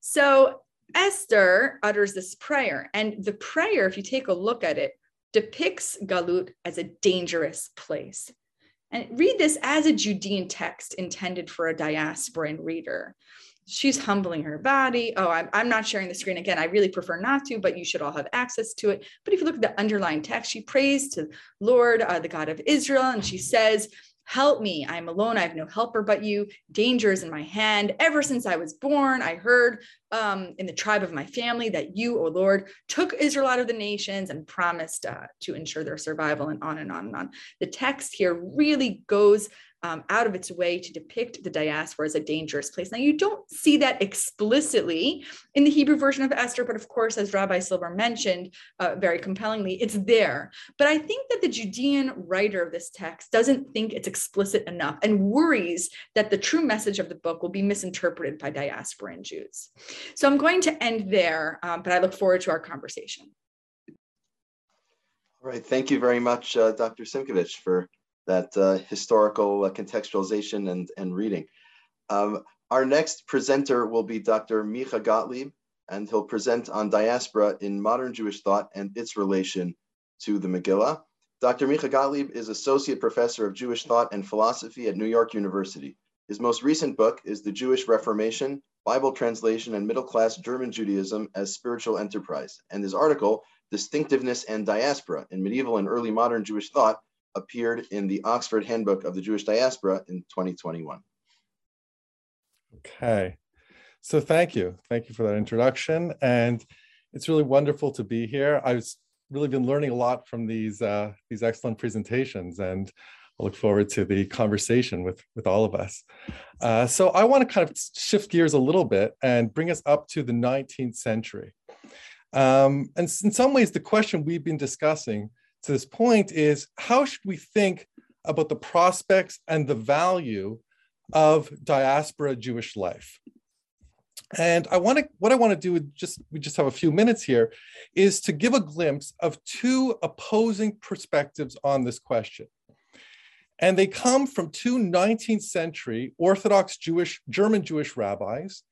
so Esther utters this prayer, and the prayer, if you take a look at it, depicts Galut as a dangerous place. And read this as a Judean text intended for a diasporan reader. She's humbling her body. Oh, I'm, I'm not sharing the screen again. I really prefer not to, but you should all have access to it. But if you look at the underlying text, she prays to Lord, uh, the God of Israel, and she says, Help me. I'm alone. I have no helper but you. Danger is in my hand. Ever since I was born, I heard um, in the tribe of my family that you, O Lord, took Israel out of the nations and promised uh, to ensure their survival, and on and on and on. The text here really goes um, out of its way to depict the diaspora as a dangerous place. Now, you don't see that explicitly in the Hebrew version of Esther, but of course, as Rabbi Silber mentioned uh, very compellingly, it's there. But I think that the Judean writer of this text doesn't think it's explicit enough and worries that the true message of the book will be misinterpreted by diasporan Jews. So I'm going to end there, um, but I look forward to our conversation. All right. Thank you very much, uh, Dr. Simkovich, for that uh, historical uh, contextualization and, and reading. Um, our next presenter will be Dr. Michah Gottlieb, and he'll present on diaspora in modern Jewish thought and its relation to the Megillah. Dr. Michah Gottlieb is Associate Professor of Jewish Thought and Philosophy at New York University. His most recent book is The Jewish Reformation, Bible Translation and Middle Class German Judaism as Spiritual Enterprise, and his article, Distinctiveness and Diaspora in Medieval and Early Modern Jewish Thought, appeared in the Oxford Handbook of the Jewish Diaspora in 2021. Okay. So thank you. Thank you for that introduction. And it's really wonderful to be here. I've really been learning a lot from these, uh, these excellent presentations and I look forward to the conversation with, with all of us. Uh, so I want to kind of shift gears a little bit and bring us up to the 19th century. Um, and in some ways, the question we've been discussing to this point is how should we think about the prospects and the value of diaspora Jewish life? And I want to, what I want to do, just we just have a few minutes here, is to give a glimpse of two opposing perspectives on this question. And they come from two 19th century Orthodox Jewish, German Jewish rabbis.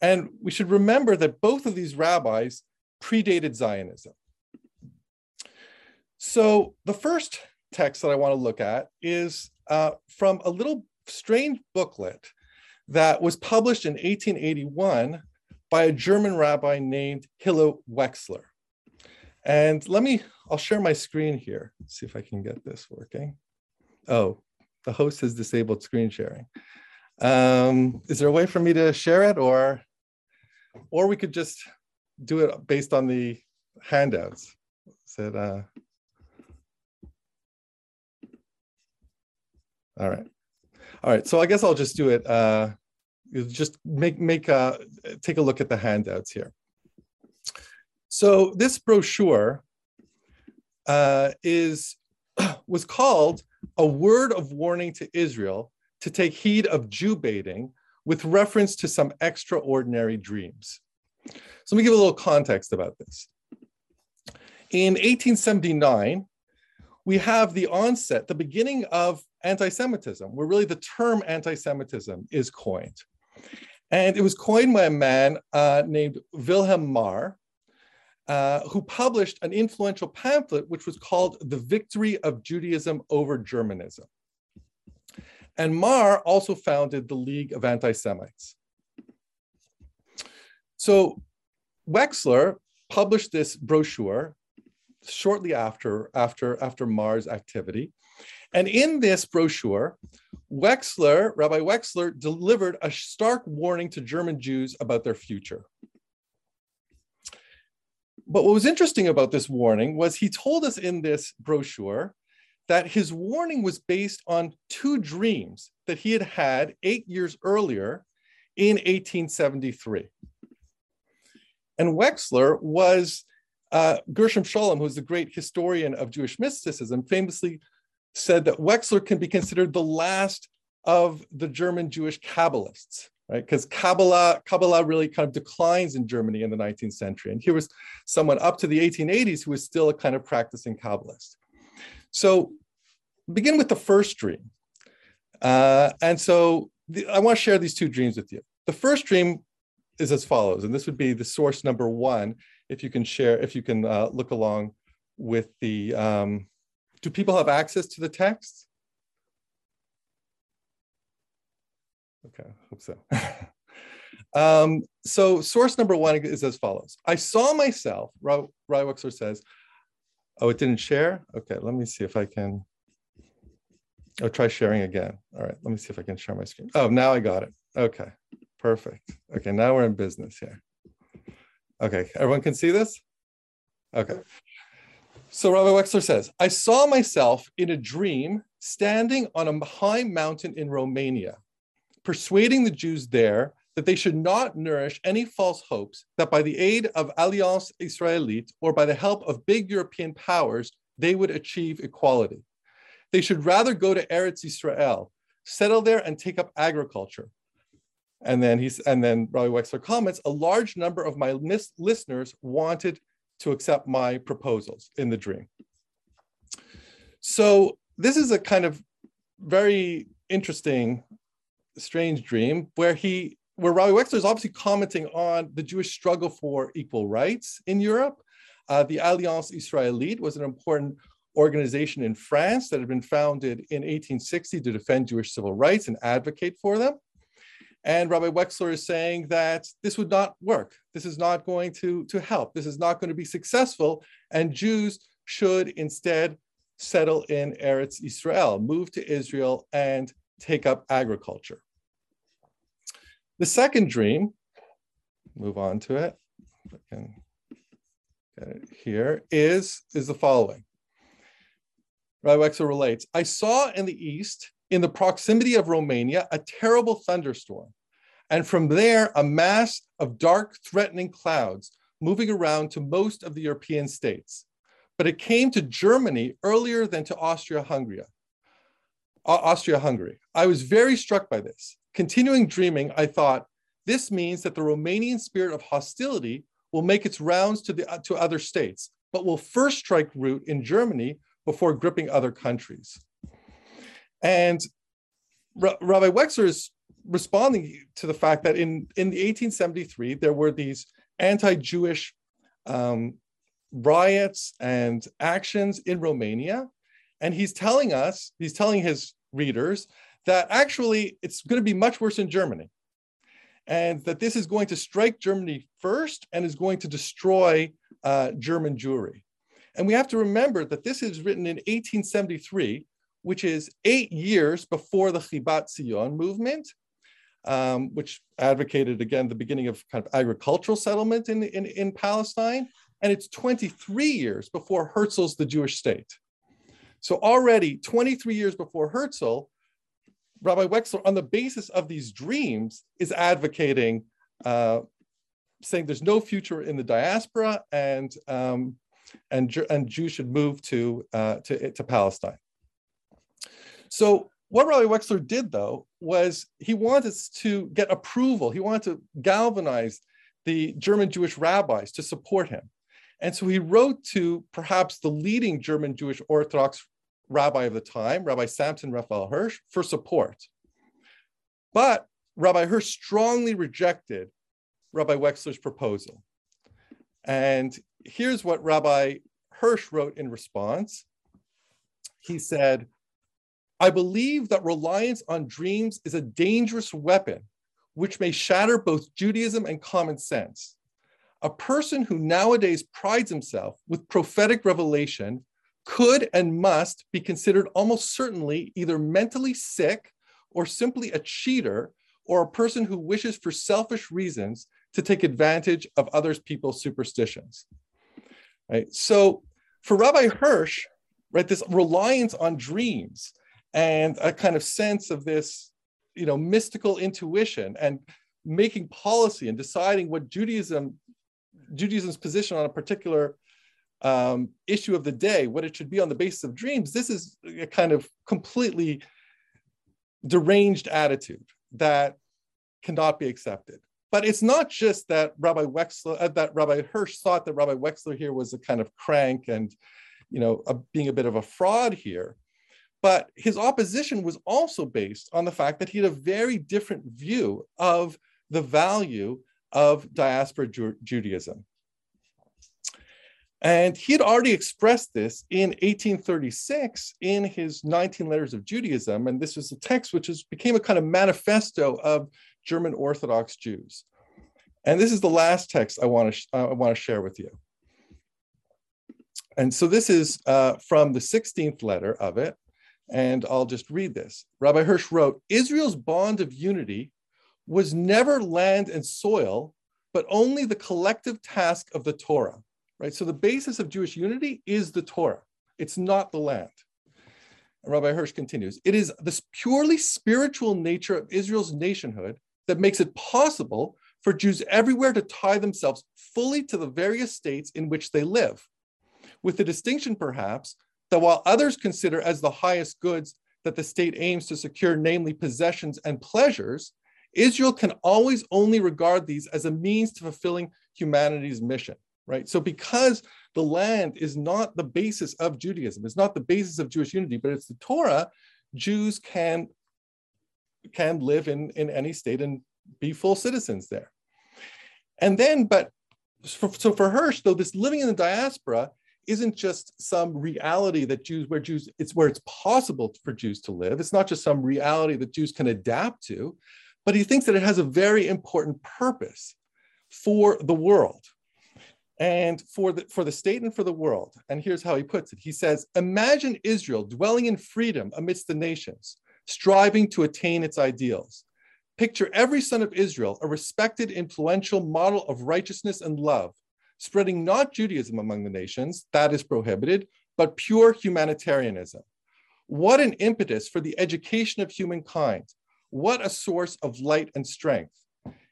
And we should remember that both of these rabbis predated Zionism. So the first text that I want to look at is uh, from a little strange booklet that was published in 1881 by a German rabbi named Hillel Wechsler. And let me, I'll share my screen here, see if I can get this working. Oh, the host has disabled screen sharing. Um, is there a way for me to share it or, or we could just do it based on the handouts? Is it, uh, all right. All right, so I guess I'll just do it. Uh, just make make a take a look at the handouts here. So this brochure uh, is was called a word of warning to Israel to take heed of Jew baiting with reference to some extraordinary dreams. So let me give a little context about this. In 1879, we have the onset, the beginning of anti-Semitism, where really the term anti-Semitism is coined. And it was coined by a man uh, named Wilhelm Marr, uh, who published an influential pamphlet which was called The Victory of Judaism over Germanism. And Marr also founded the League of Anti-Semites. So Wechsler published this brochure shortly after, after, after Marr's activity. And in this brochure, Wechsler, Rabbi Wechsler, delivered a stark warning to German Jews about their future. But what was interesting about this warning was he told us in this brochure that his warning was based on two dreams that he had had eight years earlier in 1873. And Wechsler was uh, Gershom Scholem, who's the great historian of Jewish mysticism, famously said that Wechsler can be considered the last of the German Jewish Kabbalists, right? Because Kabbalah, Kabbalah really kind of declines in Germany in the 19th century. And here was someone up to the 1880s who was still a kind of practicing Kabbalist. So begin with the first dream. Uh, and so the, I want to share these two dreams with you. The first dream is as follows, and this would be the source number one, if you can share, if you can uh, look along with the, um, do people have access to the text? Okay, hope so. um, so source number one is as follows. I saw myself, Ry Wechsler says, oh, it didn't share? Okay, let me see if I can, oh, try sharing again. All right, let me see if I can share my screen. Oh, now I got it. Okay, perfect. Okay, now we're in business here. Okay, everyone can see this? Okay. So Rabbi Wechsler says, I saw myself in a dream standing on a high mountain in Romania, persuading the Jews there that they should not nourish any false hopes that by the aid of Alliance Israelite or by the help of big European powers, they would achieve equality. They should rather go to Eretz Israel, settle there and take up agriculture. And then he's and then Rabbi Wechsler comments, a large number of my listeners wanted to accept my proposals in the dream. So this is a kind of very interesting, strange dream where he, where Rabbi Wechsler is obviously commenting on the Jewish struggle for equal rights in Europe. Uh, the Alliance Israélite was an important organization in France that had been founded in 1860 to defend Jewish civil rights and advocate for them. And Rabbi Wechsler is saying that this would not work. This is not going to, to help. This is not going to be successful. And Jews should instead settle in Eretz Israel, move to Israel, and take up agriculture. The second dream, move on to it. Get it here, is, is the following. Rabbi Wechsler relates, I saw in the east, in the proximity of Romania, a terrible thunderstorm and from there, a mass of dark, threatening clouds moving around to most of the European states. But it came to Germany earlier than to Austria-Hungary. Austria-Hungary. I was very struck by this. Continuing dreaming, I thought, This means that the Romanian spirit of hostility will make its rounds to, the, to other states, but will first strike root in Germany before gripping other countries. And Rabbi Wechsler is responding to the fact that in, in the 1873, there were these anti-Jewish um, riots and actions in Romania. And he's telling us, he's telling his readers that actually it's going to be much worse in Germany. And that this is going to strike Germany first and is going to destroy uh, German Jewry. And we have to remember that this is written in 1873, which is eight years before the Chibat Zion movement, um, which advocated again the beginning of kind of agricultural settlement in, in, in Palestine. And it's 23 years before Herzl's The Jewish State. So already 23 years before Herzl, Rabbi Wechsler, on the basis of these dreams, is advocating uh, saying there's no future in the diaspora and um, and, and Jews should move to, uh, to, to Palestine. So what Rabbi Wechsler did though was he wanted to get approval. He wanted to galvanize the German Jewish rabbis to support him. And so he wrote to perhaps the leading German Jewish Orthodox rabbi of the time, Rabbi Samson Raphael Hirsch, for support. But Rabbi Hirsch strongly rejected Rabbi Wechsler's proposal. And here's what Rabbi Hirsch wrote in response. He said, I believe that reliance on dreams is a dangerous weapon which may shatter both Judaism and common sense. A person who nowadays prides himself with prophetic revelation could and must be considered almost certainly either mentally sick or simply a cheater or a person who wishes for selfish reasons to take advantage of others people's superstitions. Right? So for Rabbi Hirsch, right, this reliance on dreams and a kind of sense of this, you know, mystical intuition and making policy and deciding what Judaism, Judaism's position on a particular um, issue of the day, what it should be on the basis of dreams, this is a kind of completely deranged attitude that cannot be accepted. But it's not just that Rabbi Wechsler, uh, that Rabbi Hirsch thought that Rabbi Wechsler here was a kind of crank and, you know, a, being a bit of a fraud here. But his opposition was also based on the fact that he had a very different view of the value of diaspora Ju- Judaism. And he had already expressed this in 1836 in his 19 Letters of Judaism. And this was a text which became a kind of manifesto of German Orthodox Jews. And this is the last text I want to, I want to share with you. And so this is uh, from the 16th letter of it. And I'll just read this. Rabbi Hirsch wrote Israel's bond of unity was never land and soil, but only the collective task of the Torah right? So the basis of Jewish unity is the Torah. It's not the land. And Rabbi Hirsch continues, it is this purely spiritual nature of Israel's nationhood that makes it possible for Jews everywhere to tie themselves fully to the various states in which they live, with the distinction perhaps that while others consider as the highest goods that the state aims to secure, namely possessions and pleasures, Israel can always only regard these as a means to fulfilling humanity's mission right? So because the land is not the basis of Judaism, it's not the basis of Jewish unity, but it's the Torah, Jews can, can live in, in any state and be full citizens there. And then, but so for Hirsch, though, this living in the diaspora isn't just some reality that Jews, where Jews, it's where it's possible for Jews to live. It's not just some reality that Jews can adapt to, but he thinks that it has a very important purpose for the world and for the, for the state and for the world. And here's how he puts it. He says, imagine Israel dwelling in freedom amidst the nations, striving to attain its ideals. Picture every son of Israel, a respected, influential model of righteousness and love, spreading not Judaism among the nations, that is prohibited, but pure humanitarianism. What an impetus for the education of humankind. What a source of light and strength.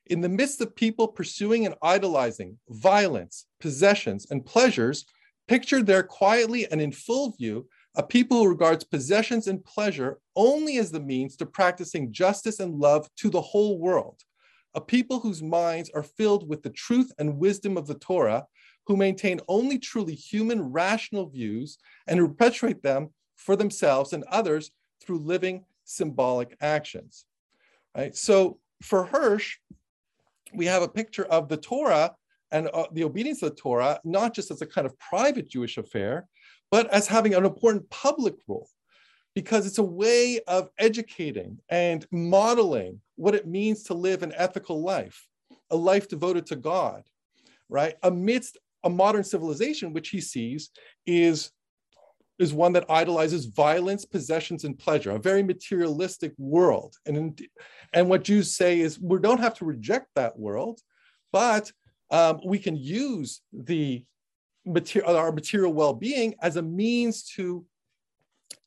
In the midst of people pursuing and idolizing violence, possessions, and pleasures, picture there quietly and in full view a people who regards possessions and pleasure only as the means to practicing justice and love to the whole world. A people whose minds are filled with the truth and wisdom of the Torah, who maintain only truly human rational views and perpetuate them for themselves and others through living symbolic actions. Right? So for Hirsch, we have a picture of the Torah and uh, the obedience of the Torah, not just as a kind of private Jewish affair, but as having an important public role, because it's a way of educating and modeling what it means to live an ethical life, a life devoted to God, right? Amidst a modern civilization, which he sees is is one that idolizes violence, possessions, and pleasure, a very materialistic world. And, and what Jews say is we don't have to reject that world, but um, we can use the material, our material well-being as a means to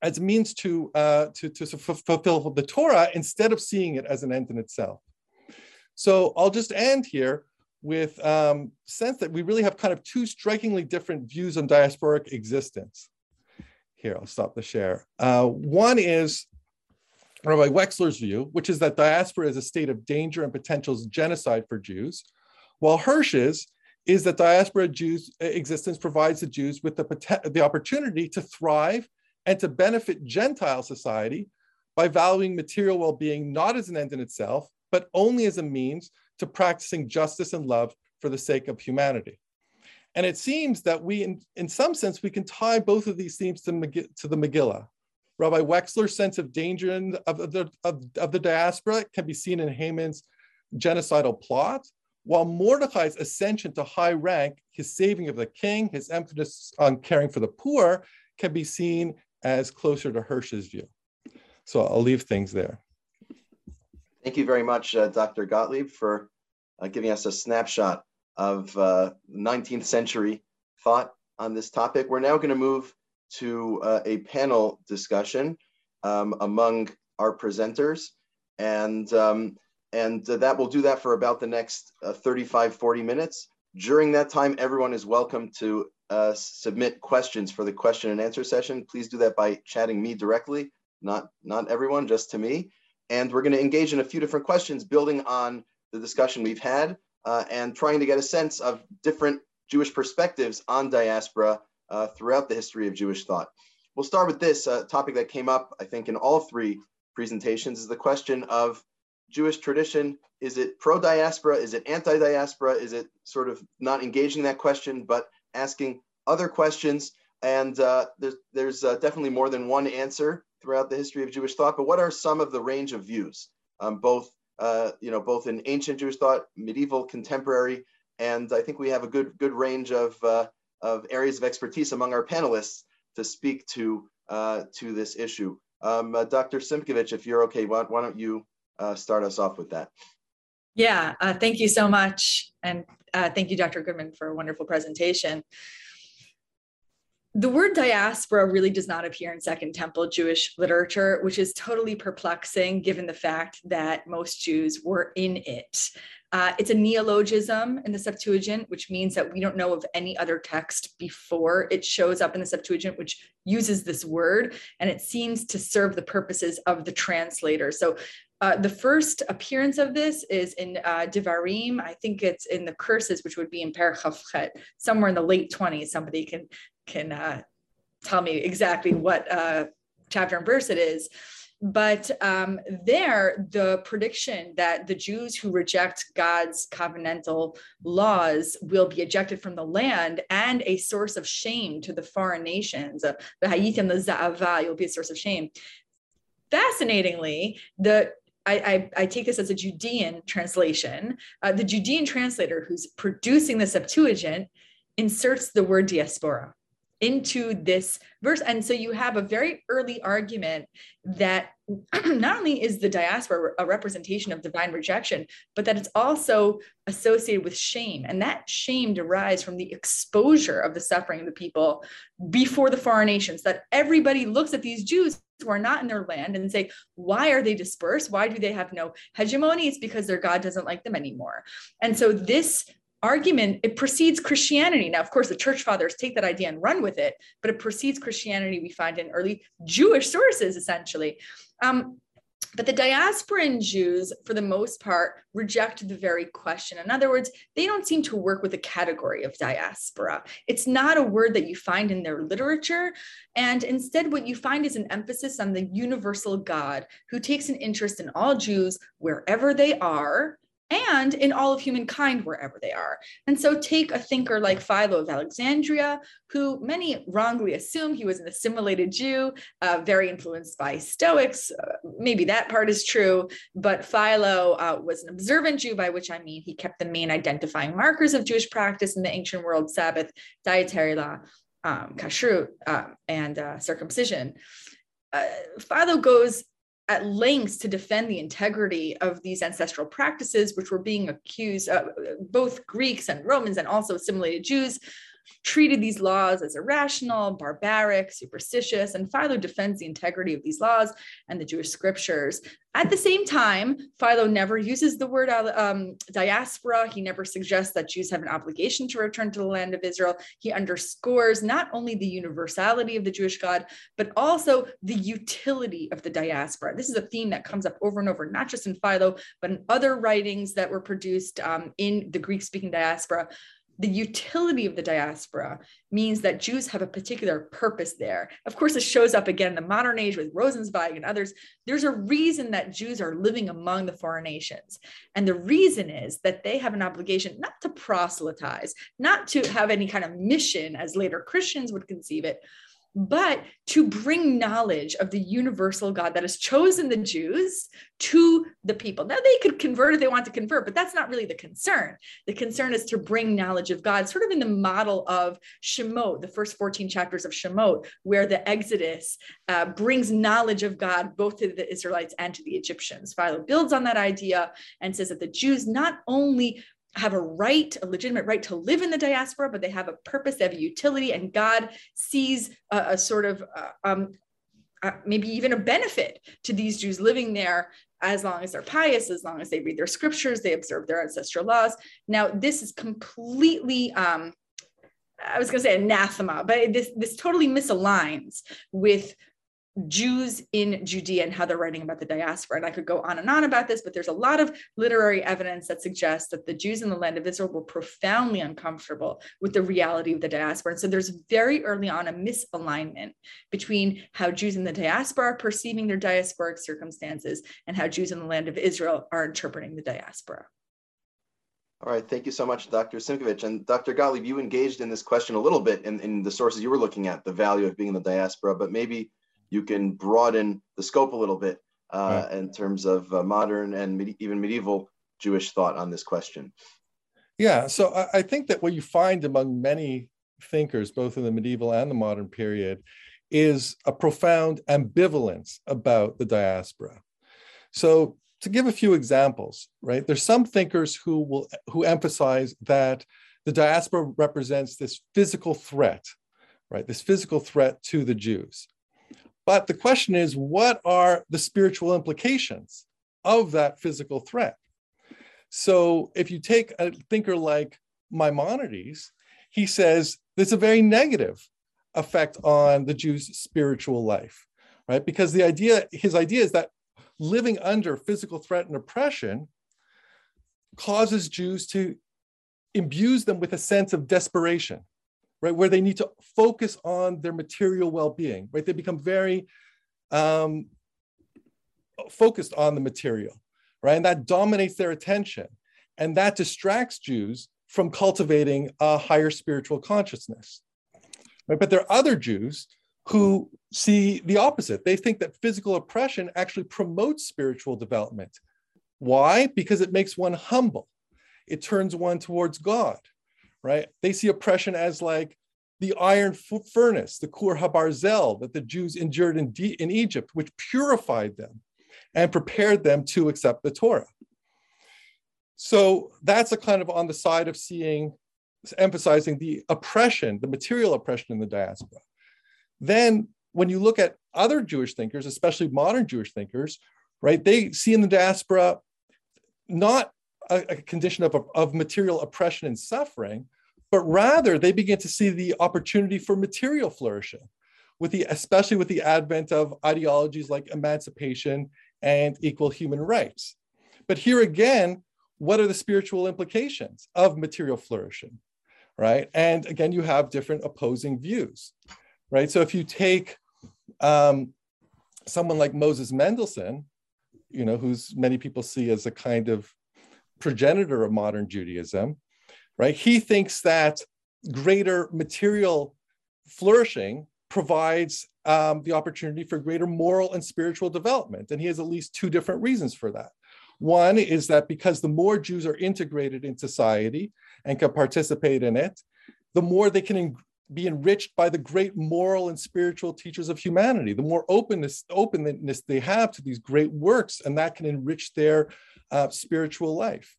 as a means to, uh, to, to fulfill the Torah instead of seeing it as an end in itself. So I'll just end here with um, sense that we really have kind of two strikingly different views on diasporic existence. Here, I'll stop the share. Uh, one is Rabbi Wechsler's view, which is that diaspora is a state of danger and potential genocide for Jews, while Hirsch's is that diaspora Jews existence provides the Jews with the, the opportunity to thrive and to benefit Gentile society by valuing material well-being not as an end in itself, but only as a means to practicing justice and love for the sake of humanity. And it seems that we, in, in some sense, we can tie both of these themes to, to the Megillah. Rabbi Wechsler's sense of danger of, of, the, of, of the diaspora can be seen in Haman's genocidal plot, while Mordechai's ascension to high rank, his saving of the king, his emphasis on caring for the poor, can be seen as closer to Hirsch's view. So I'll leave things there. Thank you very much, uh, Dr. Gottlieb, for uh, giving us a snapshot of uh, 19th century thought on this topic. We're now going to move to uh, a panel discussion um, among our presenters. And, um, and that will do that for about the next uh, 35, 40 minutes. During that time, everyone is welcome to uh, submit questions for the question and answer session. Please do that by chatting me directly, not, not everyone, just to me. And we're going to engage in a few different questions building on the discussion we've had uh, and trying to get a sense of different Jewish perspectives on diaspora uh, throughout the history of Jewish thought. We'll start with this uh, topic that came up, I think, in all three presentations is the question of Jewish tradition. Is it pro diaspora? Is it anti diaspora? Is it sort of not engaging that question, but asking other questions? And uh, there's, there's uh, definitely more than one answer throughout the history of Jewish thought, but what are some of the range of views, um, both uh, you know, both in ancient Jewish thought, medieval, contemporary, and I think we have a good good range of uh, of areas of expertise among our panelists to speak to uh, to this issue. Um, uh, Dr. Simkovich, if you're okay, why, why don't you start us off with that? Yeah, thank you so much, and thank you, Dr. Goodman, for a wonderful presentation the word diaspora really does not appear in Second Temple Jewish literature, which is totally perplexing given the fact that most Jews were in it. Uh, it's a neologism in the Septuagint, which means that we don't know of any other text before it shows up in the Septuagint, which uses this word, and it seems to serve the purposes of the translator. So uh, the first appearance of this is in uh, Devarim. I think it's in the curses, which would be in Perchafchet, somewhere in the late 20s. Somebody can can uh, tell me exactly what uh, chapter and verse it is. But um, there, the prediction that the Jews who reject God's covenantal laws will be ejected from the land and a source of shame to the foreign nations. The Hayitim, the Za'ava, you'll be a source of shame. Fascinatingly, the I, I, take this as a Judean translation. Uh, the Judean translator who's producing the Septuagint inserts the word diaspora into this verse. And so you have a very early argument that not only is the diaspora a representation of divine rejection, but that it's also associated with shame. And that shame derives from the exposure of the suffering of the people before the foreign nations, that everybody looks at these Jews who are not in their land and say, why are they dispersed? Why do they have no hegemony? It's because their God doesn't like them anymore. And so this argument it precedes christianity now of course the church fathers take that idea and run with it but it precedes christianity we find in early jewish sources essentially um, but the diasporan Jews, for the most part, reject the very question. In other words, they don't seem to work with the category of diaspora. It's not a word that you find in their literature. And instead, what you find is an emphasis on the universal God who takes an interest in all Jews wherever they are and in all of humankind wherever they are. And so take a thinker like Philo of Alexandria, who many wrongly assume he was an assimilated Jew, uh, very influenced by Stoics. Uh, maybe that part is true, but Philo uh, was an observant Jew, by which I mean he kept the main identifying markers of Jewish practice in the ancient world Sabbath, dietary law, um, kashrut, um, and uh, circumcision. Uh, Philo goes at lengths to defend the integrity of these ancestral practices, which were being accused, uh, both Greeks and Romans and also assimilated Jews treated these laws as irrational, barbaric, superstitious, and Philo defends the integrity of these laws and the Jewish scriptures. At the same time, Philo never uses the word um, diaspora. He never suggests that Jews have an obligation to return to the land of Israel. He underscores not only the universality of the Jewish God, but also the utility of the diaspora. This is a theme that comes up over and over, not just in Philo, but in other writings that were produced um, in the Greek speaking diaspora the utility of the diaspora means that Jews have a particular purpose there. Of course, it shows up again in the modern age with Rosenzweig and others. There's a reason that Jews are living among the foreign nations. And the reason is that they have an obligation not to proselytize, not to have any kind of mission as later Christians would conceive it, but to bring knowledge of the universal God that has chosen the Jews to the people. Now, they could convert if they want to convert, but that's not really the concern. The concern is to bring knowledge of God, sort of in the model of Shemot, the first 14 chapters of Shemot, where the Exodus uh, brings knowledge of God both to the Israelites and to the Egyptians. Philo builds on that idea and says that the Jews not only have a right, a legitimate right to live in the diaspora, but they have a purpose, they have a utility, and God sees a, a sort of uh, um, uh, maybe even a benefit to these Jews living there as long as they're pious, as long as they read their scriptures, they observe their ancestral laws. Now, this is completely. Um, I was going to say anathema, but this this totally misaligns with Jews in Judea and how they're writing about the diaspora. And I could go on and on about this, but there's a lot of literary evidence that suggests that the Jews in the land of Israel were profoundly uncomfortable with the reality of the diaspora. And so there's very early on a misalignment between how Jews in the diaspora are perceiving their diasporic circumstances and how Jews in the land of Israel are interpreting the diaspora. All right, thank you so much, Dr. Simkovich. And Dr. Gottlieb, you engaged in this question a little bit in, in the sources you were looking at, the value of being in the diaspora, but maybe you can broaden the scope a little bit uh, right. in terms of uh, modern and med- even medieval Jewish thought on this question. Yeah, so I, I think that what you find among many thinkers, both in the medieval and the modern period, is a profound ambivalence about the diaspora. So to give a few examples, right? There's some thinkers who will who emphasize that the diaspora represents this physical threat, right? This physical threat to the Jews. But the question is, what are the spiritual implications of that physical threat? So if you take a thinker like Maimonides, he says there's a very negative effect on the Jew's spiritual life, right? Because the idea, his idea is that living under physical threat and oppression causes Jews to imbues them with a sense of desperation, right? Where they need to focus on their material well-being, right? They become very um, focused on the material, right? And that dominates their attention. And that distracts Jews from cultivating a higher spiritual consciousness. Right? But there are other Jews who see the opposite. They think that physical oppression actually promotes spiritual development. Why? Because it makes one humble. It turns one towards God right? They see oppression as like the iron furnace, the Kur Habarzel that the Jews endured in, in Egypt, which purified them and prepared them to accept the Torah. So that's a kind of on the side of seeing, emphasizing the oppression, the material oppression in the diaspora. Then when you look at other Jewish thinkers, especially modern Jewish thinkers, right, they see in the diaspora not a, a condition of, of material oppression and suffering, but rather they begin to see the opportunity for material flourishing. with the especially with the advent of ideologies like emancipation and equal human rights. But here again, what are the spiritual implications of material flourishing, right? And again, you have different opposing views, right? So if you take um, someone like Moses Mendelssohn, you know, who's many people see as a kind of progenitor of modern Judaism, right? He thinks that greater material flourishing provides um, the opportunity for greater moral and spiritual development. And he has at least two different reasons for that. One is that because the more Jews are integrated in society and can participate in it, the more they can be enriched by the great moral and spiritual teachers of humanity, the more openness, openness they have to these great works, and that can enrich their uh, spiritual life.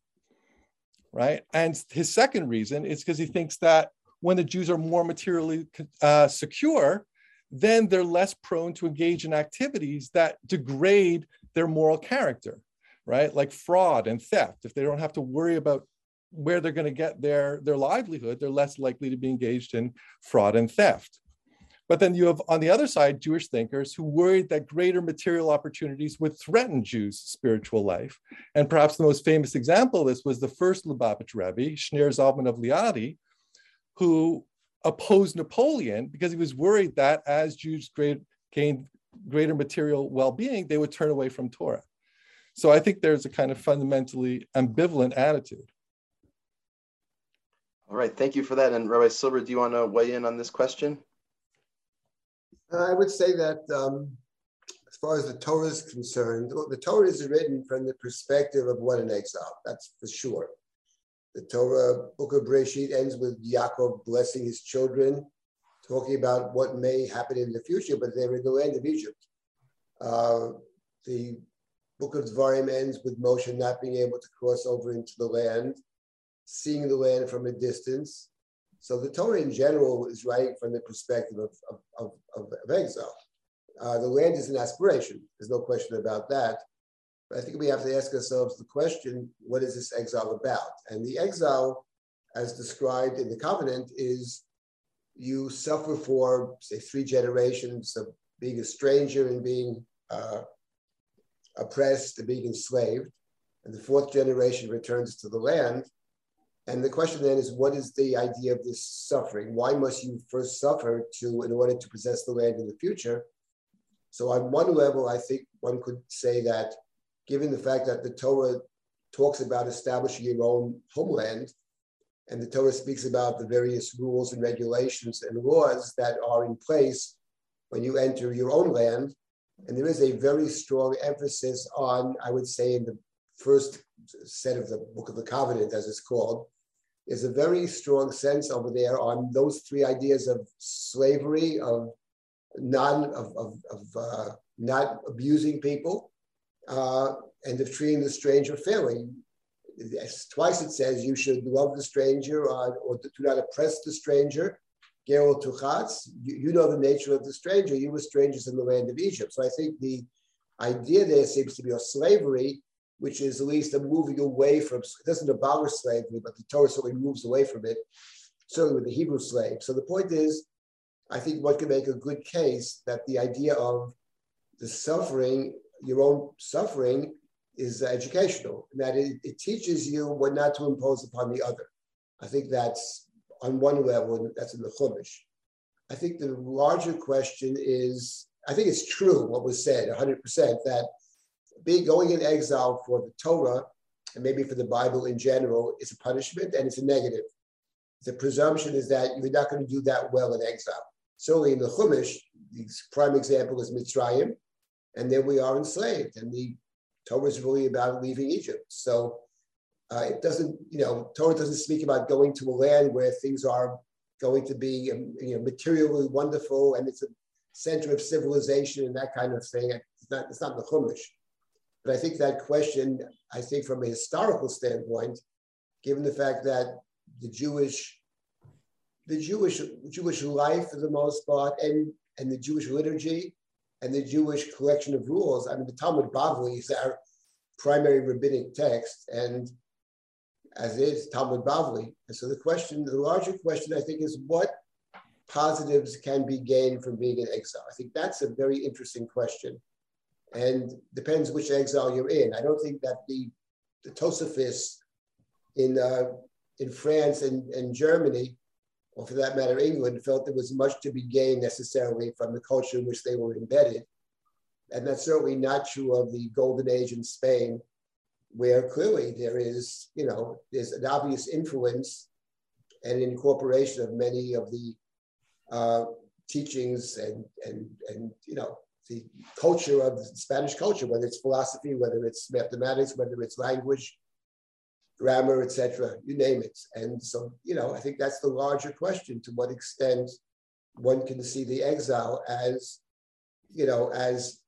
Right. And his second reason is because he thinks that when the Jews are more materially uh, secure, then they're less prone to engage in activities that degrade their moral character, right? Like fraud and theft. If they don't have to worry about where they're going to get their, their livelihood, they're less likely to be engaged in fraud and theft. But then you have on the other side Jewish thinkers who worried that greater material opportunities would threaten Jews' spiritual life. And perhaps the most famous example of this was the first Lubavitch Rebbe, Shneur Zalman of Liadi, who opposed Napoleon because he was worried that as Jews great, gained greater material well-being, they would turn away from Torah. So I think there's a kind of fundamentally ambivalent attitude. All right, thank you for that. And Rabbi Silber, do you want to weigh in on this question? I would say that um, as far as the Torah is concerned, the Torah is written from the perspective of one in exile, that's for sure. The Torah book of Bereshit ends with Yaakov blessing his children, talking about what may happen in the future, but they're in the land of Egypt. Uh, the book of Dvarim ends with Moshe not being able to cross over into the land, seeing the land from a distance. So the Torah in general is writing from the perspective of, of, of, of exile. Uh, the land is an aspiration, there's no question about that. But I think we have to ask ourselves the question what is this exile about? And the exile, as described in the covenant, is you suffer for, say, three generations of being a stranger and being uh, oppressed and being enslaved. And the fourth generation returns to the land. And the question then is, what is the idea of this suffering? Why must you first suffer to in order to possess the land in the future? So on one level, I think one could say that given the fact that the Torah talks about establishing your own homeland, and the Torah speaks about the various rules and regulations and laws that are in place when you enter your own land. And there is a very strong emphasis on, I would say, in the first set of the Book of the Covenant, as it's called, is a very strong sense over there on those three ideas of slavery, of non of, of, of uh, not abusing people, uh, and of treating the stranger fairly. Twice it says you should love the stranger or, or do not oppress the stranger. Gerol Tuchatz, you, you know the nature of the stranger. You were strangers in the land of Egypt. So I think the idea there seems to be of slavery, which is at least a moving away from, it doesn't abolish slavery, but the Torah certainly moves away from it, certainly with the Hebrew slave. So the point is, I think one can make a good case that the idea of the suffering your own suffering is educational, and that it, it, teaches you what not to impose upon the other. I think that's on one level, that's in the Chumash. I think the larger question is I think it's true what was said 100% that being going in exile for the Torah and maybe for the Bible in general is a punishment and it's a negative. The presumption is that you're not going to do that well in exile. Certainly in the Chumash, the prime example is Mitzrayim and there we are enslaved. And the Torah is really about leaving Egypt. So uh, it doesn't, you know, Torah doesn't speak about going to a land where things are going to be, um, you know, materially wonderful and it's a center of civilization and that kind of thing. It's not, it's not the Chumash. But I think that question, I think from a historical standpoint, given the fact that the Jewish, the Jewish Jewish life for the most part, and and the Jewish liturgy and the Jewish collection of rules. I mean, the Talmud Bavli is our primary rabbinic text, and as is Talmud Bavli. And so the question, the larger question, I think, is what positives can be gained from being in exile? I think that's a very interesting question and depends which exile you're in. I don't think that the, the Tosafists in, uh, in France and, and Germany, or for that matter, England, felt there was much to be gained necessarily from the culture in which they were embedded. And that's certainly not true of the Golden Age in Spain, where clearly there is, you know, there's an obvious influence and incorporation of many of the uh, teachings and, and, and, you know, the culture of the Spanish culture, whether it's philosophy, whether it's mathematics, whether it's language, grammar, etc., you name it. And so, you know, I think that's the larger question: to what extent one can see the exile as, you know, as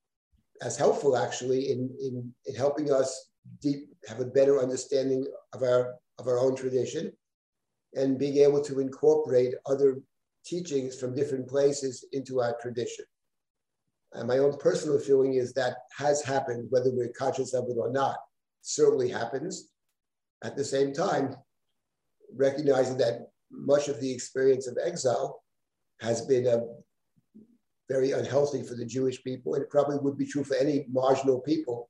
as helpful actually in in, in helping us deep have a better understanding of our of our own tradition and being able to incorporate other teachings from different places into our tradition. And my own personal feeling is that has happened, whether we're conscious of it or not. certainly happens. At the same time, recognizing that much of the experience of exile has been a very unhealthy for the Jewish people, and it probably would be true for any marginal people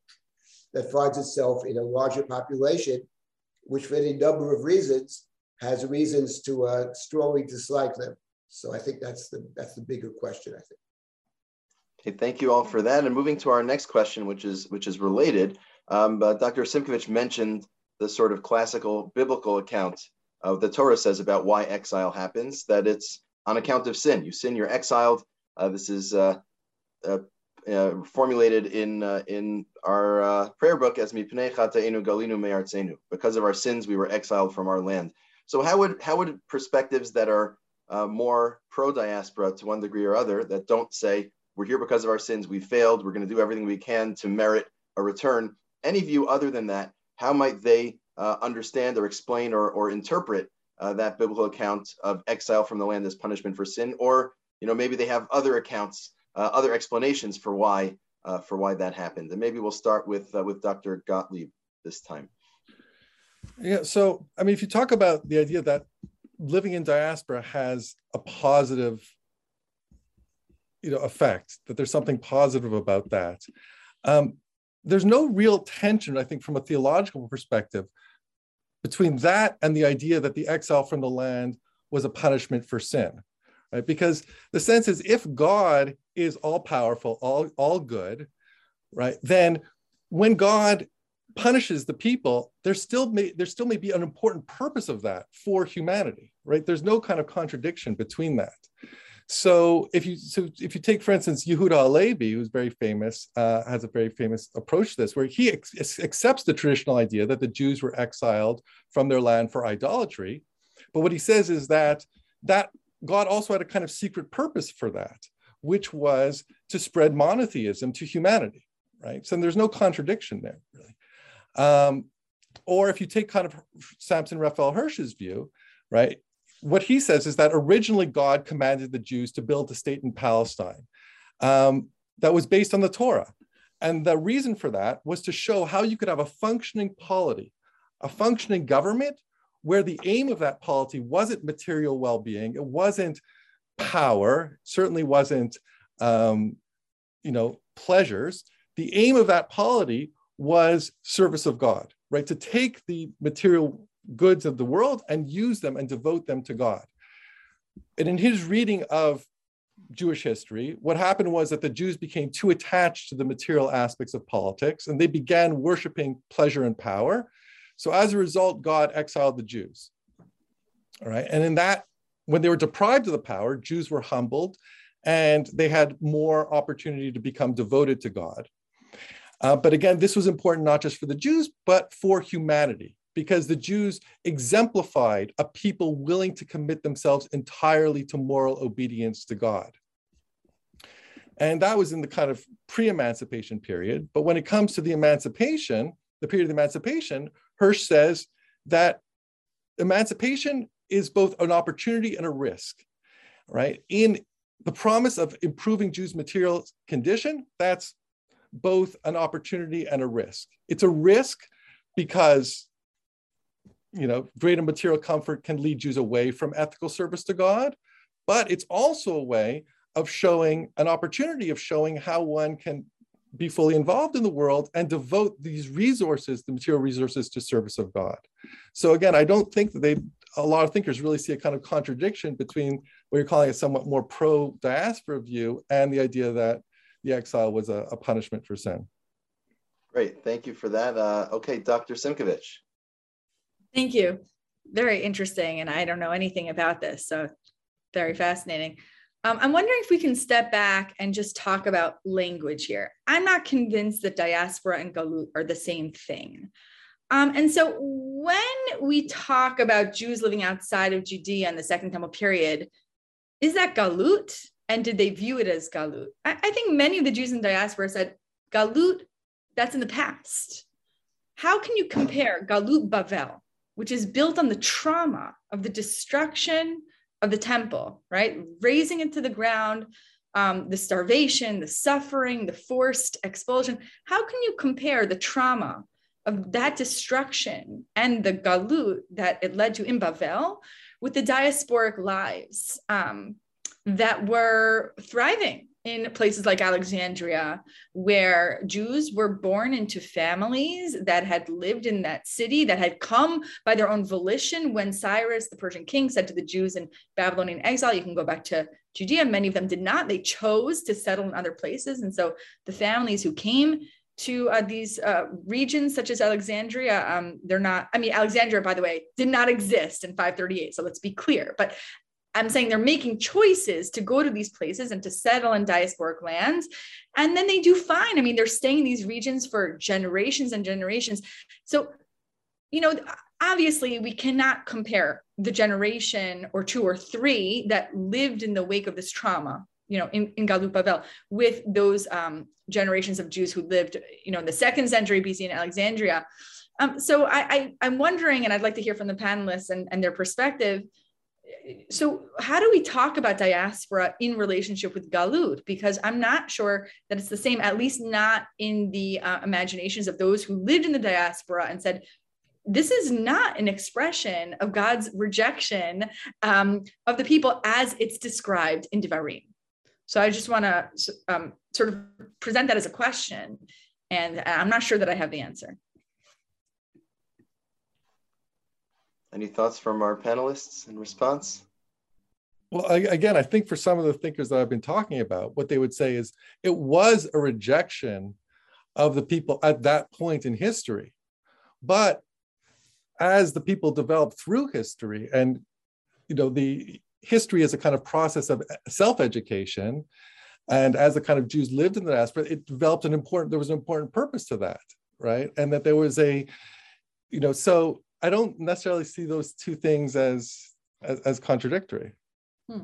that finds itself in a larger population, which for any number of reasons has reasons to uh, strongly dislike them. So I think that's the that's the bigger question. I think. Okay, thank you all for that. And moving to our next question, which is which is related, um, Dr. Simkovich mentioned the sort of classical biblical account of the Torah says about why exile happens. That it's on account of sin. You sin, you're exiled. Uh, this is uh, uh, uh formulated in uh, in our uh, prayer book as Mipnei Galinu Me'artzenu. Because of our sins, we were exiled from our land. So how would how would perspectives that are more pro diaspora to one degree or other that don't say we're here because of our sins. We failed. We're going to do everything we can to merit a return. Any view other than that, how might they uh, understand or explain or, or interpret uh, that biblical account of exile from the land as punishment for sin? Or, you know, maybe they have other accounts, uh, other explanations for why uh, for why that happened. And maybe we'll start with uh, with Dr. Gottlieb this time. Yeah. So, I mean, if you talk about the idea that living in diaspora has a positive you know effect that there's something positive about that. Um, there's no real tension i think from a theological perspective between that and the idea that the exile from the land was a punishment for sin right? Because the sense is if god is all powerful all, all good right then when god punishes the people there still may there still may be an important purpose of that for humanity right? There's no kind of contradiction between that so if you so if you take, for instance, Yehuda Halevi, who's very famous, uh, has a very famous approach to this, where he ex- accepts the traditional idea that the Jews were exiled from their land for idolatry, but what he says is that that God also had a kind of secret purpose for that, which was to spread monotheism to humanity, right? So there's no contradiction there, really. Um, or if you take kind of Samson Raphael Hirsch's view, right? What he says is that originally God commanded the Jews to build a state in Palestine um, that was based on the Torah. And the reason for that was to show how you could have a functioning polity, a functioning government, where the aim of that polity wasn't material well being, it wasn't power, certainly wasn't, um, you know, pleasures. The aim of that polity was service of God, right? To take the material goods of the world and use them and devote them to God. And in his reading of Jewish history, what happened was that the Jews became too attached to the material aspects of politics and they began worshiping pleasure and power. So as a result, God exiled the Jews. All right. And in that, when they were deprived of the power, Jews were humbled and they had more opportunity to become devoted to God. Uh, but again, this was important not just for the Jews, but for humanity because the Jews exemplified a people willing to commit themselves entirely to moral obedience to God. And that was in the kind of pre emancipation period. But when it comes to the emancipation, the period of emancipation, Hirsch says that emancipation is both an opportunity and a risk, right? In the promise of improving Jews' material condition, that's both an opportunity and a risk. It's a risk because you know, greater material comfort can lead Jews away from ethical service to God. but it's also a way of showing an opportunity of showing how one can be fully involved in the world and devote these resources, the material resources, to service of God. So again, I don't think that they, a lot of thinkers really see a kind of contradiction between what you're calling a somewhat more pro-diaspora view and the idea that the exile was a, a punishment for sin. Great, thank you for that. Uh, okay, Dr. Simkovich. Thank you. Very interesting, and I don't know anything about this, so very fascinating. Um, I'm wondering if we can step back and just talk about language here. I'm not convinced that diaspora and galut are the same thing. Um, and so when we talk about Jews living outside of Judea in the Second Temple period, is that galut? And did they view it as galut? I, I think many of the Jews in diaspora said, galut, that's in the past. How can you compare galut Bavel, which is built on the trauma of the destruction of the temple, right? Raising it to the ground, um, the starvation, the suffering, the forced expulsion. How can you compare the trauma of that destruction and the galut that it led to in Bavel with the diasporic lives um, that were thriving in places like Alexandria, where Jews were born into families that had lived in that city, that had come by their own volition when Cyrus, the Persian king, said to the Jews in Babylonian exile, You can go back to Judea. Many of them did not. They chose to settle in other places. And so the families who came to uh, these uh, regions such as Alexandria. Um, they're not, I mean, Alexandria, by the way, did not exist in 538. So let's be clear. But I'm saying they're making choices to go to these places and to settle in diasporic lands. And then they do fine. I mean, they're staying in these regions for generations and generations. So, you know, obviously we cannot compare the generation or two or three that lived in the wake of this trauma, you know, in, in Galut Bavel with those um, generations of Jews who lived, you know, in the second century BC in Alexandria. Um, so I, I, am wondering, and I'd like to hear from the panelists and, and their perspective, so how do we talk about diaspora in relationship with galut? Because i'm not sure that it's the same at least not in the uh, imaginations of those who lived in the diaspora and said this is not an expression of god's rejection um, of the people as it's described in devarim. So i just want to um, sort of present that as a question and i'm not sure that i have the answer Any thoughts from our panelists in response? Well, again, I think for some of the thinkers that I've been talking about, what they would say is it was a rejection of the people at that point in history. But as the people developed through history, and you know, the history is a kind of process of self-education, and as the kind of Jews lived in the diaspora, it developed an important, there was an important purpose to that, right? And that there was a, you know, so I don't necessarily see those two things as as, as contradictory. Hmm.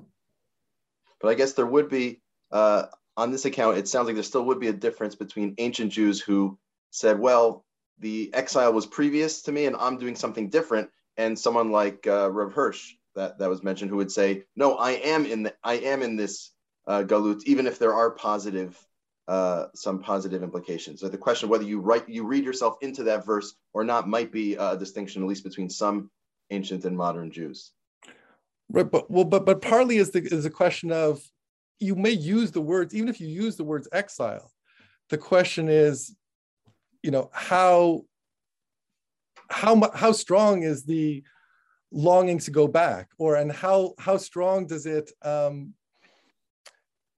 But I guess there would be uh, on this account. It sounds like there still would be a difference between ancient Jews who said, "Well, the exile was previous to me, and I'm doing something different," and someone like uh, Rav Hirsch that that was mentioned, who would say, "No, I am in the I am in this uh, galut, even if there are positive uh, some positive implications. So the question of whether you write you read yourself into that verse or not might be a distinction, at least between some ancient and modern Jews. Right, but well, but but partly is the is a question of you may use the words even if you use the words exile. The question is, you know, how how how strong is the longing to go back, or and how how strong does it um,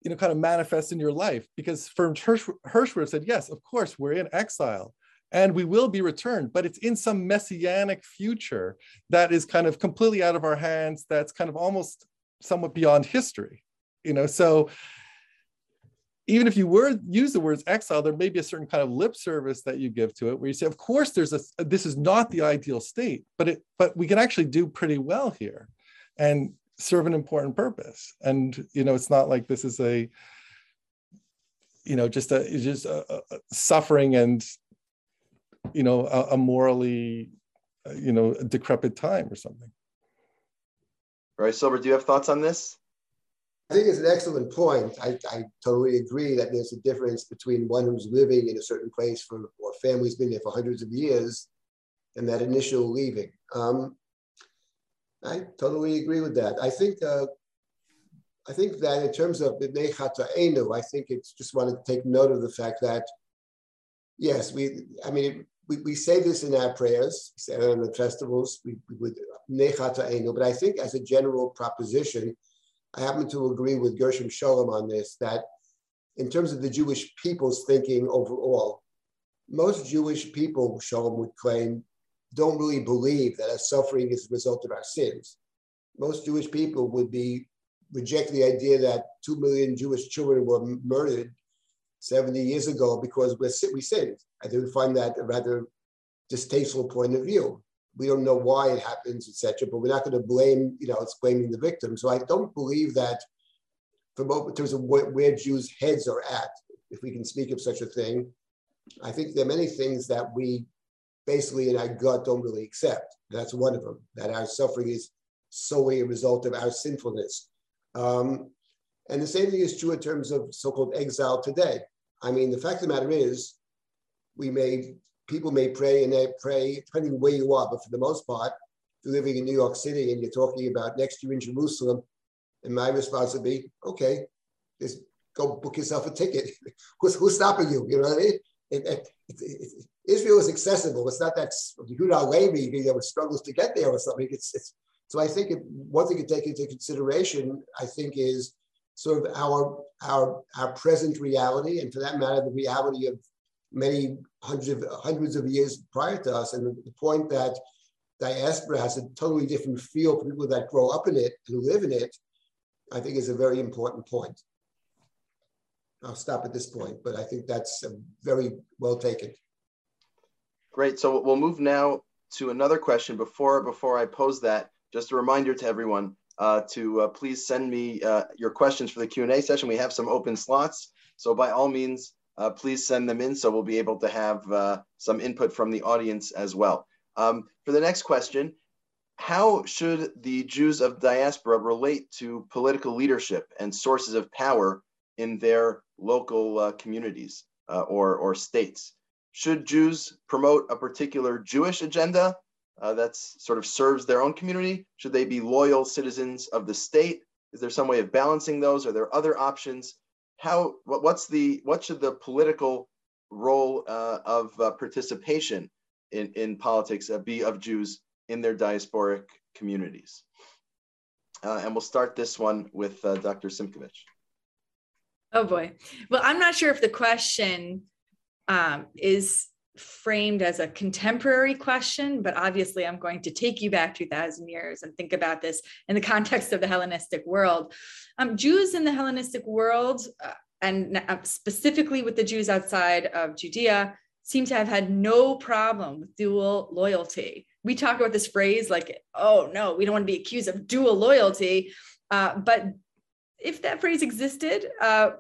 you know, kind of manifest in your life? Because for Hirsch, Hirsch would have said, yes, of course, we're in exile and we will be returned, but it's in some messianic future that is kind of completely out of our hands, that's kind of almost somewhat beyond history, you know, so even if you were use the words exile, there may be a certain kind of lip service that you give to it, where you say, "Of course, there's a this is not the ideal state, but it but we can actually do pretty well here," and serve an important purpose. And you know it's not like this is a you know just a just a, a suffering and you know a, a morally uh, you know decrepit time or something. All right Silber do you have thoughts on this? I think it's an excellent point. I, I totally agree that there's a difference between one who's living in a certain place for or family's been there for hundreds of years and that initial leaving. Um, I totally agree with that. I think uh, I think that in terms of B'nei Enu, I think it's just wanted to take note of the fact that, yes, we, I mean, we, we say this in our prayers, say it on the festivals, we, we would B'nei Enu, but I think as a general proposition, I happen to agree with Gershom Scholem on this, that in terms of the Jewish people's thinking overall, most Jewish people, Scholem would claim, don't really believe that our suffering is a result of our sins. Most Jewish people would be reject the idea that two million Jewish children were murdered 70 years ago because we're, we sinned. I do find that a rather distasteful point of view. We don't know why it happens, etc. But we're not going to blame, you know, it's blaming the victim. So I don't believe that, from in terms of where Jews' heads are at, if we can speak of such a thing, I think there are many things that we basically in our gut don't really accept. That's one of them, that our suffering is solely a result of our sinfulness. Um, and the same thing is true in terms of so-called exile today. I mean, the fact of the matter is, we may people may pray and they pray depending where you are, but for the most part, if you're living in New York City and you're talking about next year in Jerusalem, and my response would be, okay, just go book yourself a ticket. who's, who's stopping you? You know what I mean? It, it, it, Israel is accessible. It's not that Yehuda HaLevi you know, struggles to get there or something. It's, it's so I think one thing to take into consideration, I think, is sort of our our our present reality, and for that matter, the reality of many hundreds of hundreds of years prior to us, and the, the point that diaspora has a totally different feel for people that grow up in it and who live in it, I think is a very important point. I'll stop at this point, but I think that's very well taken. Great. So we'll move now to another question. Before before I pose that, just a reminder to everyone uh, to uh, please send me uh, your questions for the Q&A session. We have some open slots. So by all means, uh, please send them in so we'll be able to have uh, some input from the audience as well. Um, for the next question, how should the Jews of diaspora relate to political leadership and sources of power in their local uh, communities or, or states? Should Jews promote a particular Jewish agenda uh, that's sort of serves their own community? Should they be loyal citizens of the state? Is there some way of balancing those? Are there other options? How what, what's the what should the political role uh, of uh, participation in in politics uh, be of Jews in their diasporic communities? Uh, and we'll start this one with uh, Dr. Simkovich. Oh boy. Well, I'm not sure if the question um, is framed as a contemporary question, but obviously I'm going to take you back 2,000 years and think about this in the context of the Hellenistic world. Um, Jews in the Hellenistic world, uh, and uh, specifically with the Jews outside of Judea, seem to have had no problem with dual loyalty. We talk about this phrase like, oh no, we don't want to be accused of dual loyalty. Uh, but if that phrase existed, uh,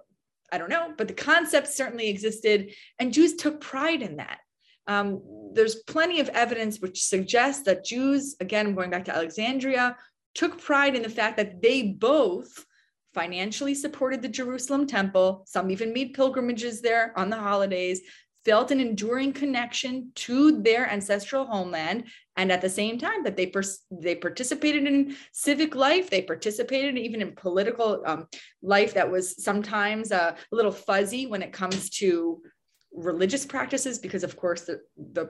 I don't know, but the concept certainly existed, and Jews took pride in that. Um, there's plenty of evidence which suggests that Jews, again, going back to Alexandria, took pride in the fact that they both financially supported the Jerusalem temple. Some even made pilgrimages there on the holidays, felt an enduring connection to their ancestral homeland, and at the same time that they they participated in civic life, they participated even in political um, life that was sometimes uh, a little fuzzy when it comes to religious practices, because of course the the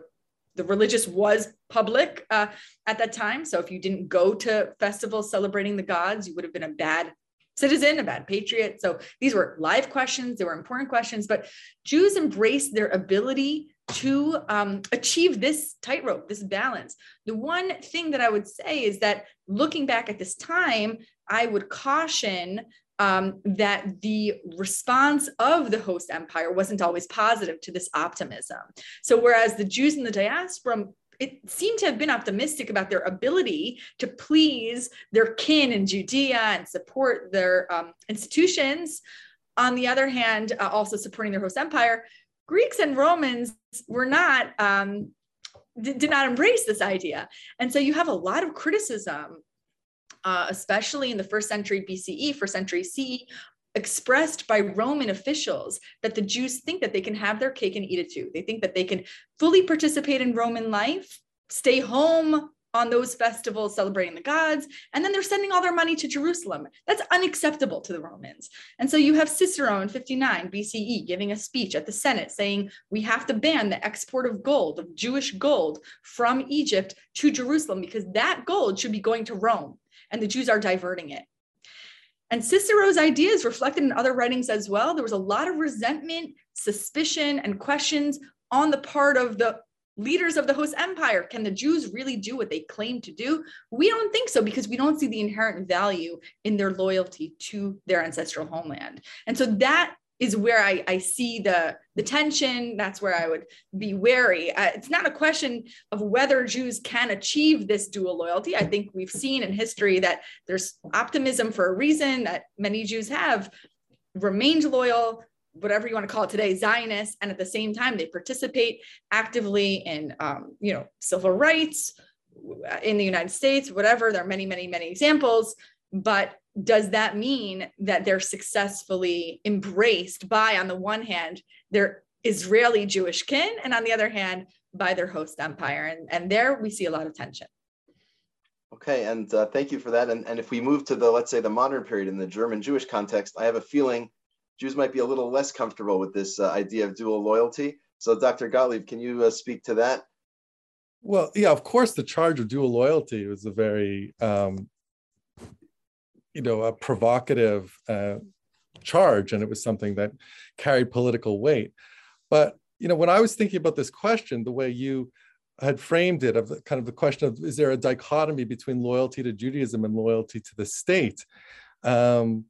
the religious was public uh, at that time. So if you didn't go to festivals celebrating the gods, you would have been a bad citizen, a bad patriot. So these were live questions, they were important questions, but Jews embraced their ability to um, achieve this tightrope, this balance. The one thing that I would say is that looking back at this time, I would caution um, that the response of the host empire wasn't always positive to this optimism. So, whereas the Jews in the diaspora it seemed to have been optimistic about their ability to please their kin in Judea and support their um, institutions. On the other hand, uh, also supporting their host empire, Greeks and Romans were not um, did, did not embrace this idea, and so you have a lot of criticism, uh, especially in the first century BCE, first century CE, expressed by Roman officials that the Jews think that they can have their cake and eat it too. They think that they can fully participate in Roman life, stay home on those festivals celebrating the gods and then they're sending all their money to jerusalem. That's unacceptable to the romans. And so you have cicero in 59 bce giving a speech at the senate saying we have to ban the export of gold of jewish gold from egypt to jerusalem because that gold should be going to rome. And the jews are diverting it and Cicero's ideas reflected in other writings as well. There was a lot of resentment, suspicion, and questions on the part of the leaders of the host empire. Can the Jews really do what they claim to do? We don't think so because we don't see the inherent value in their loyalty to their ancestral homeland. And so that is where I, I see the, the tension. That's where I would be wary. Uh, it's not a question of whether Jews can achieve this dual loyalty. I think we've seen in history that there's optimism for a reason that many Jews have remained loyal, whatever you want to call it today, Zionists, and at the same time they participate actively in, um, you know, civil rights in the United States, whatever. There are many, many, many examples, but does that mean that they're successfully embraced by, on the one hand, their Israeli Jewish kin, and on the other hand, by their host empire? And, and there we see a lot of tension. Okay, and uh, thank you for that. And, and if we move to the, let's say, the modern period in the German Jewish context, I have a feeling Jews might be a little less comfortable with this uh, idea of dual loyalty. So, Dr. Gottlieb, can you uh, speak to that? Well, yeah, of course, the charge of dual loyalty was a very um, you know a provocative uh, charge and it was something that carried political weight but you know when i was thinking about this question the way you had framed it of the kind of the question of is there a dichotomy between loyalty to judaism and loyalty to the state um,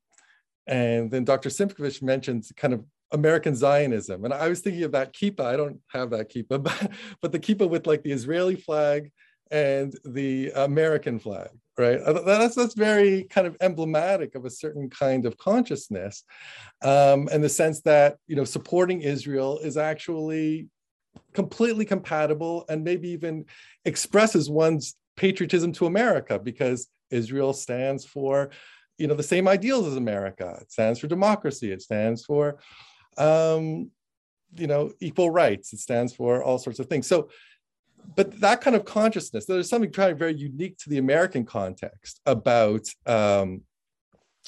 and then dr simkovich mentioned kind of American Zionism. And I was thinking of that kippah. I don't have that kippah, but, but the kippah with like the Israeli flag and the American flag right? That's that's very kind of emblematic of a certain kind of consciousness, um, in the sense that you know supporting Israel is actually completely compatible and maybe even expresses one's patriotism to America because Israel stands for you know the same ideals as America. It stands for democracy. It stands for um, you know equal rights. It stands for all sorts of things. So but that kind of consciousness, there's something kind of very unique to the American context about, um,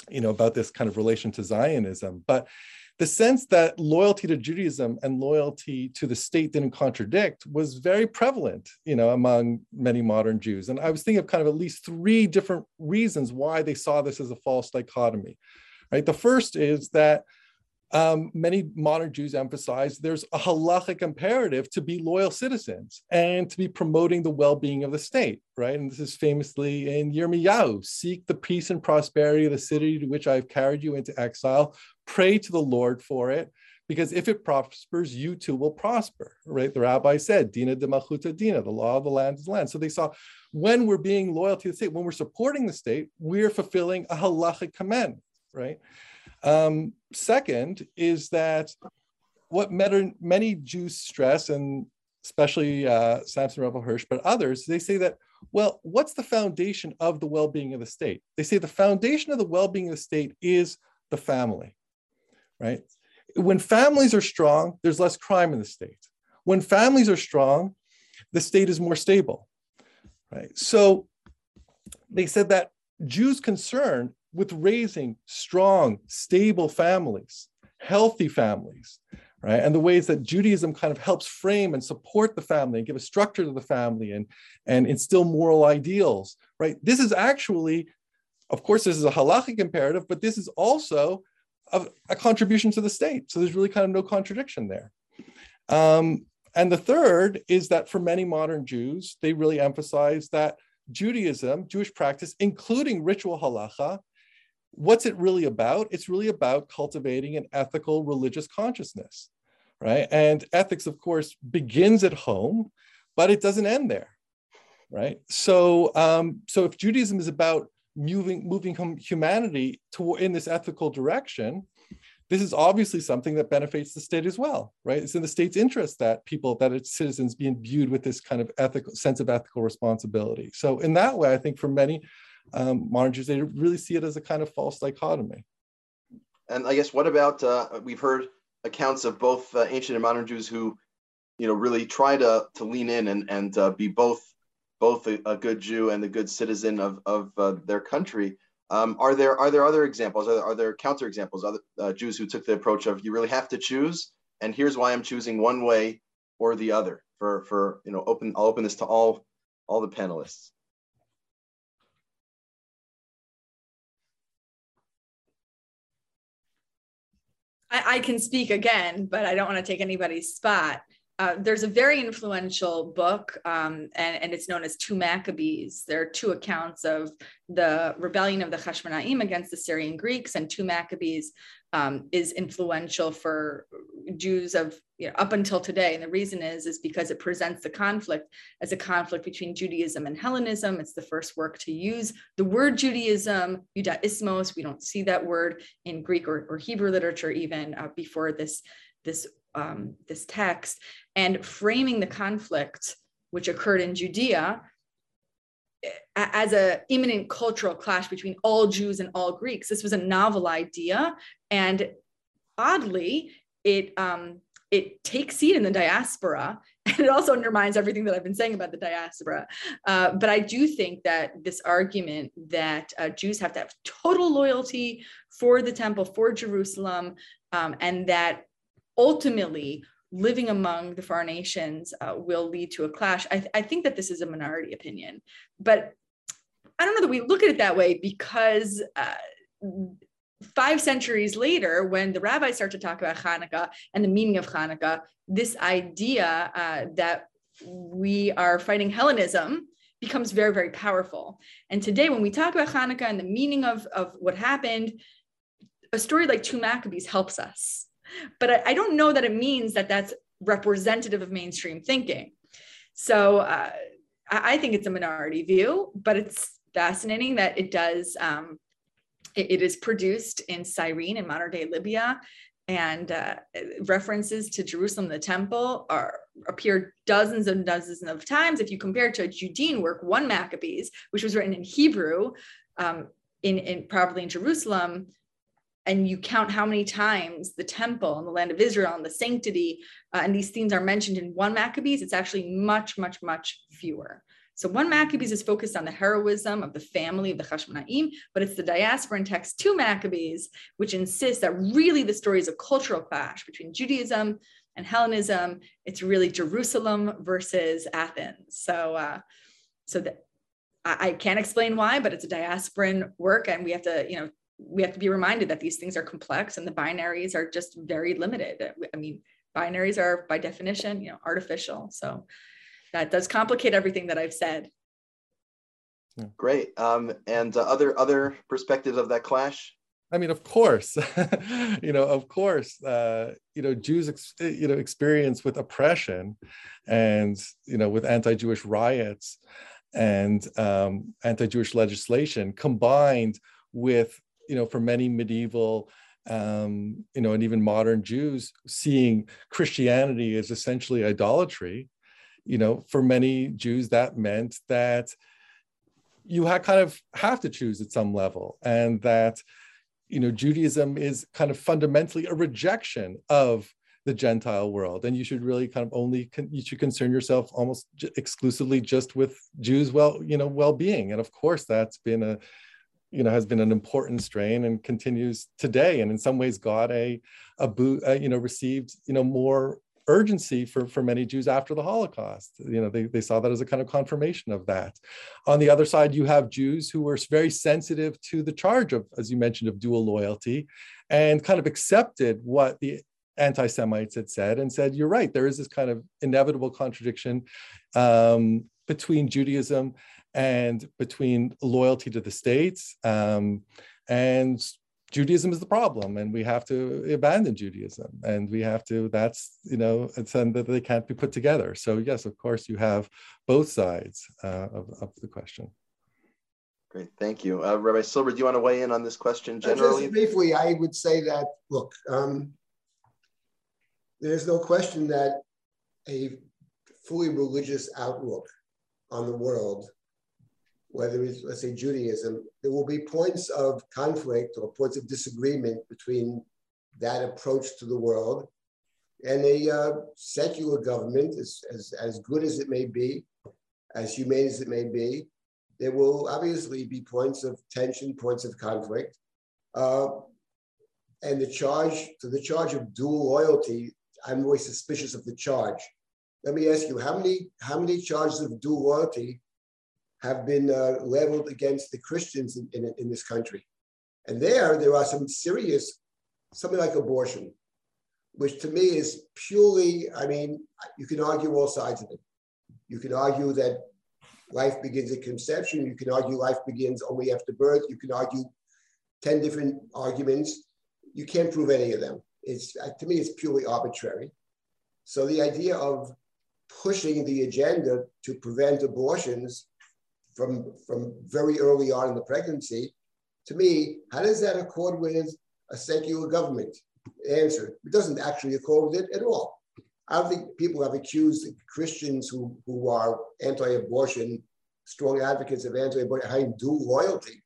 you know, about this kind of relation to Zionism. But the sense that loyalty to Judaism and loyalty to the state didn't contradict was very prevalent, you know, among many modern Jews. And I was thinking of kind of at least three different reasons why they saw this as a false dichotomy. Right. The first is that um, many modern Jews emphasize there's a halachic imperative to be loyal citizens and to be promoting the well-being of the state, right? And this is famously in Yirmiyahu, seek the peace and prosperity of the city to which I've carried you into exile, pray to the Lord for it, because if it prospers, you too will prosper, right? The rabbi said, Dina de Malchuta Dina, the law of the land is land. So they saw when we're being loyal to the state, when we're supporting the state, we're fulfilling a halachic command, right? Um, second is that what many Jews stress, and especially uh, Samson Raphael Hirsch, but others, they say that, well, what's the foundation of the well being of the state? They say the foundation of the well being of the state is the family, right? When families are strong, there's less crime in the state. When families are strong, the state is more stable, right? So they said that Jews' concern with raising strong, stable families, healthy families, right? And the ways that Judaism kind of helps frame and support the family and give a structure to the family and, and instill moral ideals, right? This is actually, of course, this is a halachic imperative, but this is also a, a contribution to the state. So there's really kind of no contradiction there. Um, and the third is that for many modern Jews, they really emphasize that Judaism, Jewish practice, including ritual halacha, what's it really about? It's really about cultivating an ethical religious consciousness, right? And ethics, of course, begins at home, but it doesn't end there, right? So, um, so if Judaism is about moving moving humanity to in this ethical direction, this is obviously something that benefits the state as well, right? It's in the state's interest that people, that its citizens be imbued with this kind of ethical sense of ethical responsibility. So in that way, I think for many um, Jews, they really see it as a kind of false dichotomy. And I guess what about uh, we've heard accounts of both uh, ancient and modern Jews who, you know, really try to to lean in and and uh, be both both a, a, good Jew and a good citizen of, of uh, their country. Um, are there are there other examples? Are there, are there counter examples? Other uh, Jews who took the approach of you really have to choose, and here's why I'm choosing one way or the other. For for you know, open I'll open this to all all the panelists. I, I can speak again, but I don't want to take anybody's spot. Uh, there's a very influential book, um, and, and, it's known as Two Maccabees. There are two accounts of the rebellion of the Hashmonaim against the Syrian Greeks, and Two Maccabees um, is influential for Jews of you know, up until today. And the reason is is because it presents the conflict as a conflict between Judaism and Hellenism. It's the first work to use the word Judaism, Judaismos. We don't see that word in Greek or, or Hebrew literature even uh, before this this um, this text and framing the conflict which occurred in Judea as a imminent cultural clash between all Jews and all Greeks. This was a novel idea, and oddly, it um, it takes seed in the diaspora, and it also undermines everything that I've been saying about the diaspora. Uh, but I do think that this argument that uh, Jews have to have total loyalty for the temple, for Jerusalem, um, and that ultimately living among the foreign nations uh, will lead to a clash. I, th- I, think that this is a minority opinion, but I don't know that we look at it that way because uh, five centuries later, when the rabbis start to talk about Hanukkah and the meaning of Hanukkah, this idea uh, that we are fighting Hellenism becomes very, very powerful. And today, when we talk about Hanukkah and the meaning of, of what happened, a story like Two Maccabees helps us but I, I, don't know that it means that that's representative of mainstream thinking. So uh, I, I, think it's a minority view, but it's fascinating that it does. Um, it, it is produced in Cyrene in modern day Libya, and uh, references to Jerusalem, the temple, are appear dozens and dozens of times. If you compare it to a Judean work, one Maccabees, which was written in Hebrew, um, in, in probably in Jerusalem, and you count how many times the temple and the land of Israel and the sanctity uh, and these themes are mentioned in one Maccabees, it's actually much, much, much fewer. So one Maccabees is focused on the heroism of the family of the Hashmonaim, but it's the diasporan text two Maccabees, which insists that really the story is a cultural clash between Judaism and Hellenism. It's really Jerusalem versus Athens. So, uh, so that I, I can't explain why, but it's a diasporan work, and we have to, you know, we have to be reminded that these things are complex and the binaries are just very limited. I mean, binaries are by definition, you know, artificial. So that does complicate everything that I've said. Great. Um, and uh, other other perspectives of that clash? I mean, of course, you know, of course, uh, you know, Jews, ex- you know, experience with oppression, and you know, with anti-Jewish riots and um, anti-Jewish legislation combined with you know, for many medieval, um, you know, and even modern Jews, seeing Christianity as essentially idolatry, you know, for many Jews, that meant that you had kind of have to choose at some level, and that, you know, Judaism is kind of fundamentally a rejection of the Gentile world, and you should really kind of only con- you should concern yourself almost j- exclusively just with Jews' well, you know, well-being, and of course that's been a you know has been an important strain and continues today. And in some ways got a a boot uh, you know received you know more urgency for for many jews after the holocaust. You know they, they saw that as a kind of confirmation of that. On the other side you have jews who were very sensitive to the charge of as you mentioned of dual loyalty and kind of accepted what the anti-semites had said and said you're right there is this kind of inevitable contradiction um, between judaism and between loyalty to the states um, and Judaism is the problem, and we have to abandon Judaism, and we have to. That's you know, it's and that they can't be put together. So yes, of course, you have both sides uh, of, of the question. Great, thank you, uh, Rabbi Silber. Do you want to weigh in on this question generally? Just briefly, I would say that look, um, there's no question that a fully religious outlook on the world whether it's, let's say, Judaism, there will be points of conflict or points of disagreement between that approach to the world and a uh, secular government, as, as, as good as it may be, as humane as it may be, there will obviously be points of tension, points of conflict. Uh, and the charge, to the charge of dual loyalty, I'm always suspicious of the charge. Let me ask you, how many, how many charges of dual loyalty have been uh, leveled against the Christians in, in, in this country? And there, there are some serious, something like abortion, which to me is purely, I mean, you can argue all sides of it. You can argue that life begins at conception. You can argue life begins only after birth. You can argue 10 different arguments. You can't prove any of them. It's, to me, it's purely arbitrary. So the idea of pushing the agenda to prevent abortions from, from very early on in the pregnancy, to me, how does that accord with a secular government? Answer, it doesn't actually accord with it at all. I don't think people have accused Christians who, who are anti-abortion, strong advocates of anti-abortion, having dual loyalty,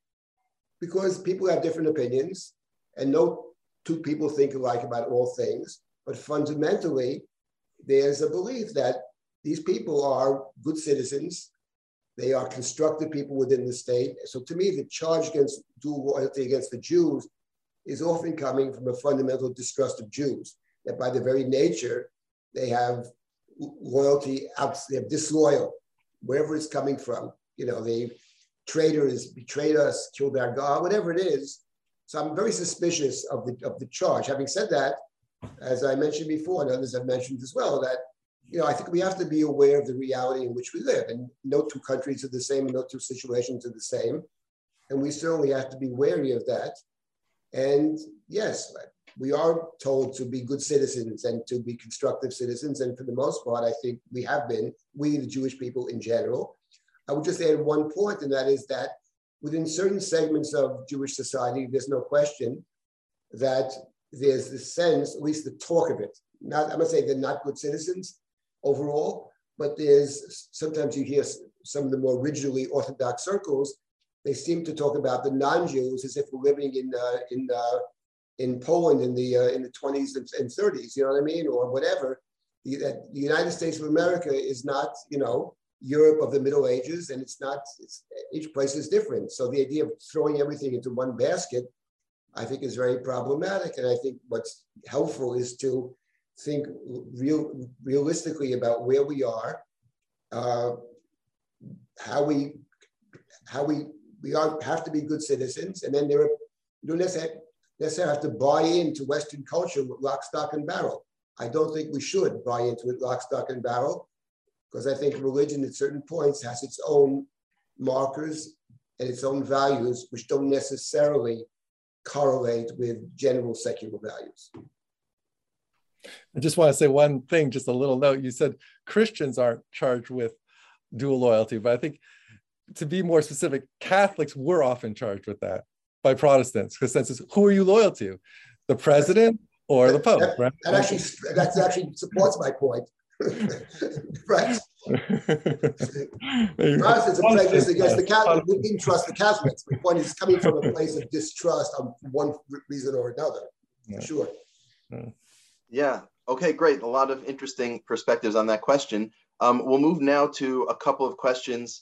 because people have different opinions, and no two people think alike about all things. But fundamentally, there's a belief that these people are good citizens. They are constructive people within the state. So to me, the charge against dual loyalty against the Jews is often coming from a fundamental distrust of Jews, that by their very nature, they have loyalty, they have disloyal, wherever it's coming from. You know, the traitors betrayed us, killed our God, whatever it is. So I'm very suspicious of the, of the charge. Having said that, as I mentioned before, and others have mentioned as well, that you know, I think we have to be aware of the reality in which we live. And no two countries are the same, and no two situations are the same. And we certainly have to be wary of that. And yes, we are told to be good citizens and to be constructive citizens. And for the most part, I think we have been, we, the Jewish people in general. I would just add one point, and that is that within certain segments of Jewish society, there's no question that there's the sense, at least the talk of it. Not, I'm gonna say they're not good citizens overall, but there's sometimes you hear some of the more rigidly orthodox circles, they seem to talk about the non-Jews as if we're living in uh, in uh, in Poland in the uh, in the 20s and, 30s, you know what I mean, or whatever. The, that the United States of America is not, you know, Europe of the Middle Ages, and it's not. It's, each place is different. So the idea of throwing everything into one basket, I think, is very problematic. And I think what's helpful is to think real realistically about where we are, uh, how we how we we are have to be good citizens, and then there are you don't necessarily necessarily have to buy into Western culture with lock, stock, and barrel. I don't think we should buy into it lock, stock, and barrel, because I think religion at certain points has its own markers and its own values, which don't necessarily correlate with general secular values. I just want to say one thing, just a little note. You said Christians aren't charged with dual loyalty, but I think to be more specific, Catholics were often charged with that by Protestants because sense is who are you loyal to, the president or the Pope? That, right? that actually that actually supports my point. right. Protestants are prejudiced against the Catholics. We didn't trust the Catholics. The point is coming from a place of distrust on one reason or another. Yeah. Sure. Yeah. Okay, great. A lot of interesting perspectives on that question. Um, we'll move now to a couple of questions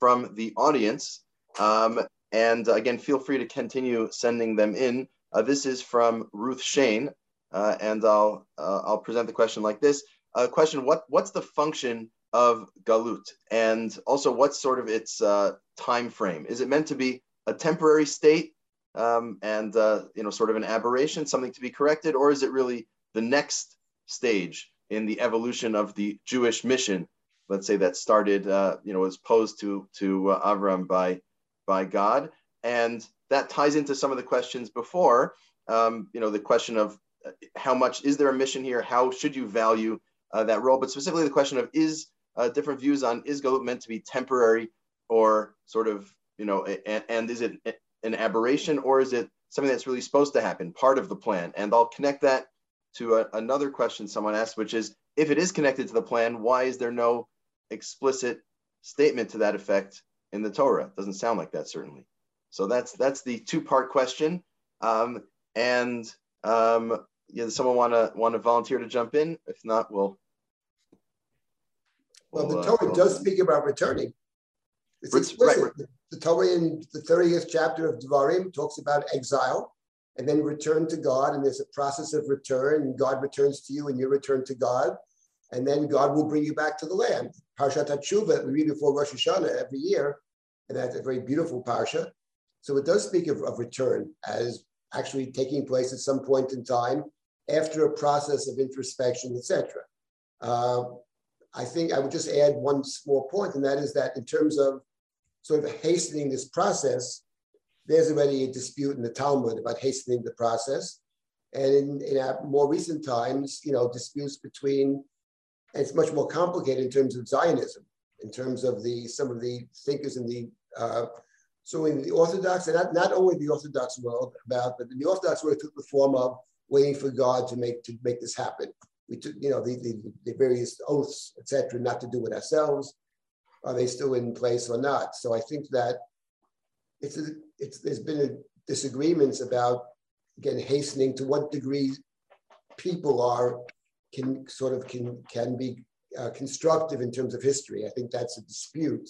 from the audience. Um, and again, feel free to continue sending them in. Uh, this is from Ruth Shane, uh, and I'll uh, I'll present the question like this. Uh, question: What what's the function of galut, and also what's sort of its uh, time frame? Is it meant to be a temporary state um, and uh, you know sort of an aberration, something to be corrected, or is it really the next stage in the evolution of the Jewish mission? Let's say that started, uh, you know, was posed to to uh, Avram by by God. And that ties into some of the questions before, um, you know, the question of uh, how much is there a mission here? How should you value uh, that role? But specifically the question of is uh, different views on is Galut meant to be temporary or sort of, you know, and, and is it an aberration or is it something that's really supposed to happen, part of the plan? And I'll connect that to a, another question someone asked, which is if it is connected to the plan, why is there no explicit statement to that effect in the Torah. It doesn't sound like that certainly. So that's that's the two part question. Um, and um, yeah, does someone want to want to volunteer to jump in? If not, we'll. Well, the Torah does speak about returning. It's explicit. Right, right. The Torah in the 30th chapter of Devarim talks about exile and then return to God. And there's a process of return, and God returns to you, and you return to God. And then God will bring you back to the land. Parshat HaTshuva, we read before Rosh Hashanah every year, and that's a very beautiful parsha. So it does speak of, of return as actually taking place at some point in time after a process of introspection, etc. Uh, I think I would just add one small point, and that is that in terms of sort of hastening this process, there's already a dispute in the Talmud about hastening the process. And in, in more recent times, you know, disputes between, it's much more complicated in terms of Zionism, in terms of the some of the thinkers in the uh, so in the Orthodox, and not, not only the Orthodox world about, but in the Orthodox world took the form of waiting for God to make to make this happen. We took, you know, the, the, the various oaths, etc., not to do it ourselves. Are they still in place or not? So I think that it's, a, it's there's been a disagreements about again hastening to what degree people are can sort of can can be uh, constructive in terms of history. I think that's a dispute.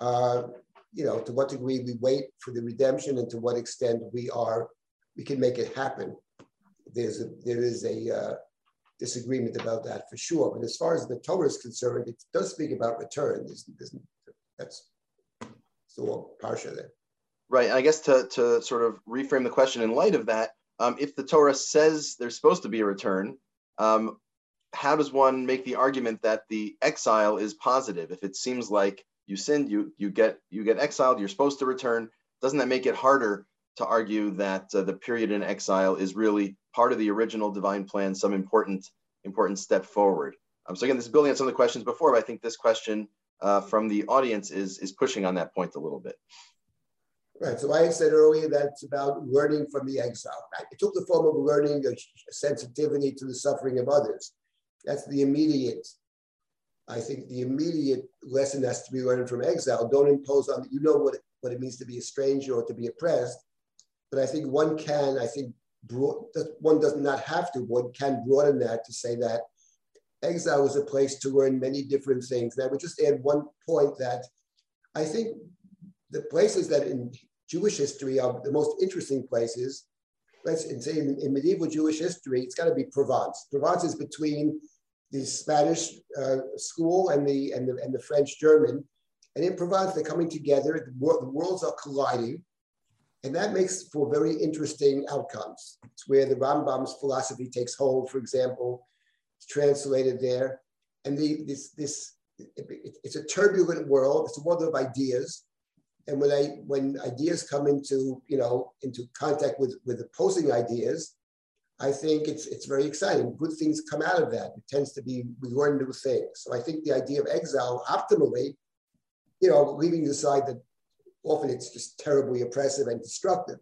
Uh, you know, to what degree we wait for the redemption and to what extent we are, we can make it happen. There's a, there is a uh, disagreement about that for sure. But as far as the Torah is concerned, it does speak about return. There's, there's, that's the parsha there. Right. I guess to, to sort of reframe the question in light of that, um, if the Torah says there's supposed to be a return, um, how does one make the argument that the exile is positive? If it seems like you sinned, you you get you get exiled, you're supposed to return. Doesn't that make it harder to argue that uh, the period in exile is really part of the original divine plan, some important important step forward? Um, so again, this is building on some of the questions before, but I think this question uh, from the audience is is pushing on that point a little bit. Right. So I said earlier that it's about learning from the exile. It took the form of learning a sensitivity to the suffering of others. That's the immediate I think the immediate lesson has to be learned from exile. Don't impose on you know what what it means to be a stranger or to be oppressed. But I think one can, I think broad, one does not have to, one can broaden that to say that exile is a place to learn many different things. And I would just add one point that I think the places that in Jewish history are the most interesting places, let's say in, in medieval Jewish history, it's got to be Provence. Provence is between the Spanish uh, school and the, and the and the French German. And in Provence, they're coming together. The, world, the worlds are colliding, and that makes for very interesting outcomes. It's where the Rambam's philosophy takes hold. For example, it's translated there, and the this this it, it's a turbulent world. It's a world of ideas, and when I when ideas come into you know into contact with with opposing ideas, I think it's it's very exciting. Good things come out of that. It tends to be we learn new things. So I think the idea of exile, optimally, you know, leaving aside that often it's just terribly oppressive and destructive.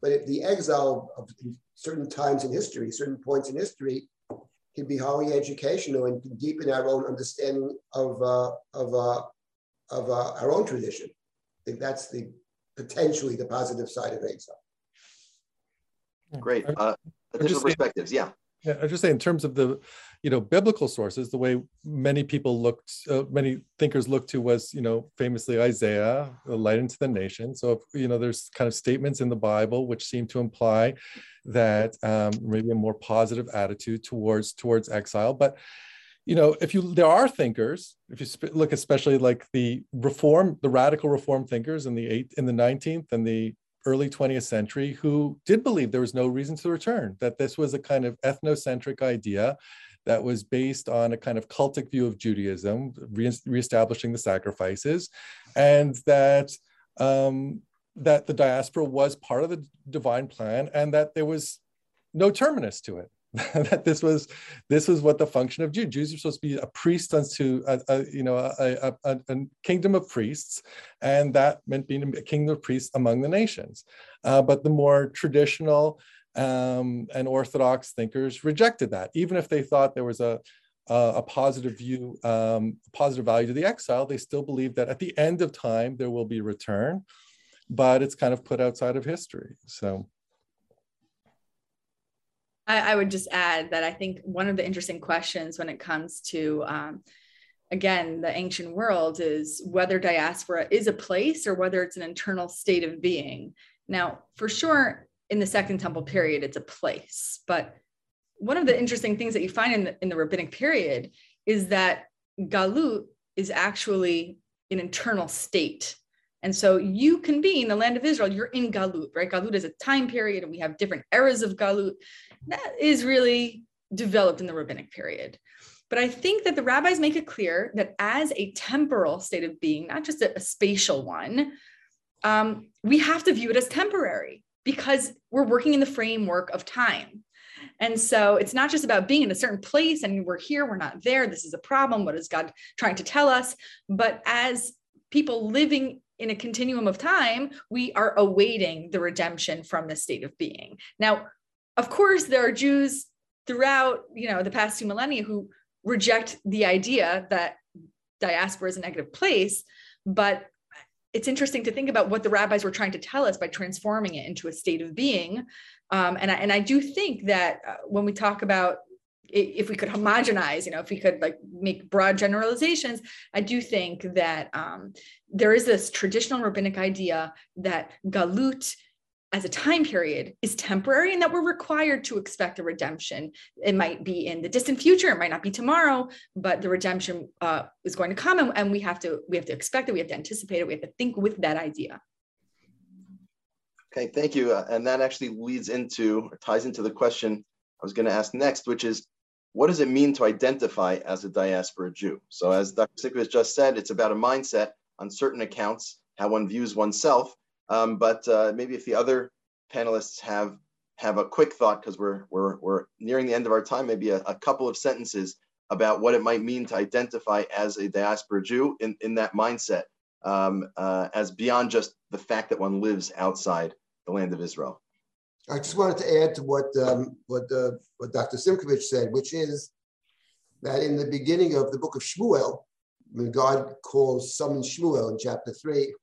But if the exile of certain times in history, certain points in history, can be highly educational and can deepen our own understanding of uh, of uh, of uh, our own tradition. I think that's the potentially the positive side of exile. Great. Uh, additional perspectives. yeah. Yeah, I just say in terms of the, you know, biblical sources, the way many people looked, uh, many thinkers looked to was, you know, famously Isaiah, the light into the nation. So, if, you know, there's kind of statements in the Bible which seem to imply that um, maybe a more positive attitude towards towards exile. But, you know, if you there are thinkers, if you sp- look especially like the reform, the radical reform thinkers in the eighth, in the 19th and the early 20th century who did believe there was no reason to return, that this was a kind of ethnocentric idea that was based on a kind of cultic view of Judaism, re- reestablishing the sacrifices, and that um, that the diaspora was part of the divine plan, and that there was no terminus to it. that this was this was what the function of Jews. Jews are supposed to be a priest unto a, a you know a, a, a, kingdom of priests, and that meant being a kingdom of priests among the nations. Uh, but the more traditional um, and orthodox thinkers rejected that, even if they thought there was a a positive view, um, positive value to the exile, they still believe that at the end of time there will be return, but it's kind of put outside of history. So. I, I, would just add that I think one of the interesting questions when it comes to um, again, the ancient world is whether diaspora is a place or whether it's an internal state of being. Now, for sure, in the Second Temple period, it's a place. But one of the interesting things that you find in the, in the rabbinic period is that galut is actually an internal state. And so you can be in the land of Israel, you're in galut, right? Galut is a time period, and we have different eras of galut. That is really developed in the rabbinic period. But I think that the rabbis make it clear that as a temporal state of being, not just a, a spatial one, um, we have to view it as temporary because we're working in the framework of time. And so it's not just about being in a certain place and we're here, we're not there. This is a problem. What is God trying to tell us? But as people living in a continuum of time, we are awaiting the redemption from the state of being. Now, of course, there are Jews throughout, you know, the past two millennia who reject the idea that diaspora is a negative place, but it's interesting to think about what the rabbis were trying to tell us by transforming it into a state of being. Um, and, I, and I do think that uh, when we talk about if we could homogenize, you know, if we could like make broad generalizations, I do think that um, there is this traditional rabbinic idea that galut as a time period is temporary and that we're required to expect a redemption. It might be in the distant future, it might not be tomorrow, but the redemption uh, is going to come and, and we have to we have to expect it, we have to anticipate it, we have to think with that idea. Okay, thank you. Uh, and that actually leads into or ties into the question I was going to ask next, which is what does it mean to identify as a diaspora Jew? So as Dr. Simkovich just said, it's about a mindset on certain accounts, how one views oneself, um, but uh, maybe if the other panelists have have a quick thought, because we're, we're, we're nearing the end of our time, maybe a, a, couple of sentences about what it might mean to identify as a diaspora Jew in, in that mindset, um, uh, as beyond just the fact that one lives outside the land of Israel. I just wanted to add to what um, what, uh, what Dr. Simkovich said, which is that in the beginning of the book of Shmuel, when God calls summons Shmuel in chapter three,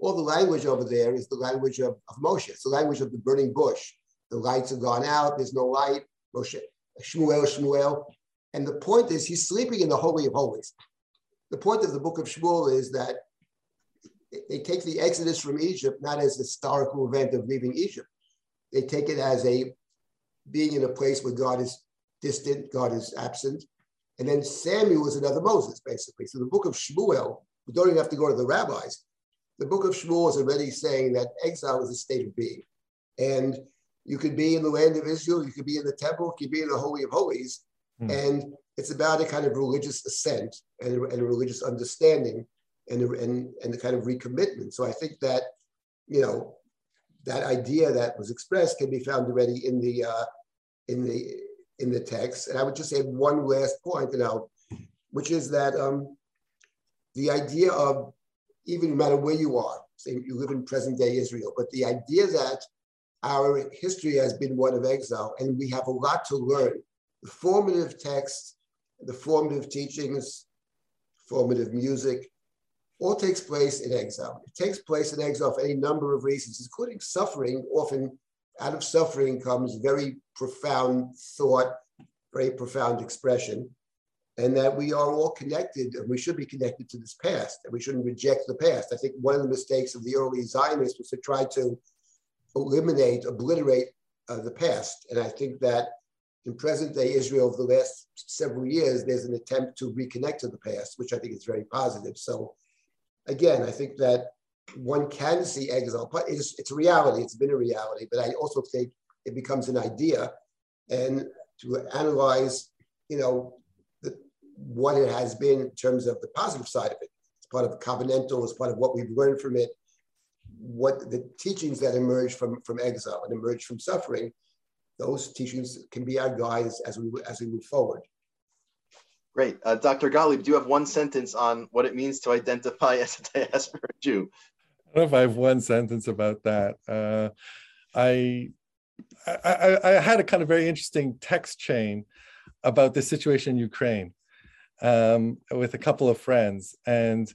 all the language over there is the language of, of Moshe. It's the language of the burning bush. The lights have gone out. There's no light. Moshe, Shmuel, Shmuel. And the point is, he's sleeping in the Holy of Holies. The point of the book of Shmuel is that they take the Exodus from Egypt not as a historical event of leaving Egypt. They take it as a being in a place where God is distant, God is absent. And then Samuel is another Moses, basically. So the book of Shmuel, we don't even have to go to the rabbis the book of Shmuel is already saying that exile is a state of being. And you could be in the land of Israel, you could be in the temple, you could be in the Holy of Holies. Mm. And it's about a kind of religious ascent and a, and a religious understanding and, a, and, and the kind of recommitment. So I think that, you know, that idea that was expressed can be found already in the, uh, in the, in the text. And I would just add one last point, you know, which is that um, the idea of even no matter where you are, say you live in present day Israel, but the idea that our history has been one of exile and we have a lot to learn. The formative texts, the formative teachings, formative music, all takes place in exile. It takes place in exile for any number of reasons, including suffering. Often out of suffering comes very profound thought, very profound expression and that we are all connected and we should be connected to this past and we shouldn't reject the past. I think one of the mistakes of the early Zionists was to try to eliminate, obliterate uh, the past. And I think that in present day Israel over the last several years, there's an attempt to reconnect to the past, which I think is very positive. So again, I think that one can see exile, it's, it's a reality, it's been a reality, but I also think it becomes an idea and to analyze, you know, what it has been in terms of the positive side of it. It's part of the covenantal, it's part of what we've learned from it, what the teachings that emerge from, from exile and emerge from suffering, those teachings can be our guides as we, as we move forward. Great. Uh, Dr. Gottlieb, do you have one sentence on what it means to identify as a diaspora Jew? I don't know if I have one sentence about that. Uh, I, I, I had a kind of very interesting text chain about the situation in Ukraine um, with a couple of friends. And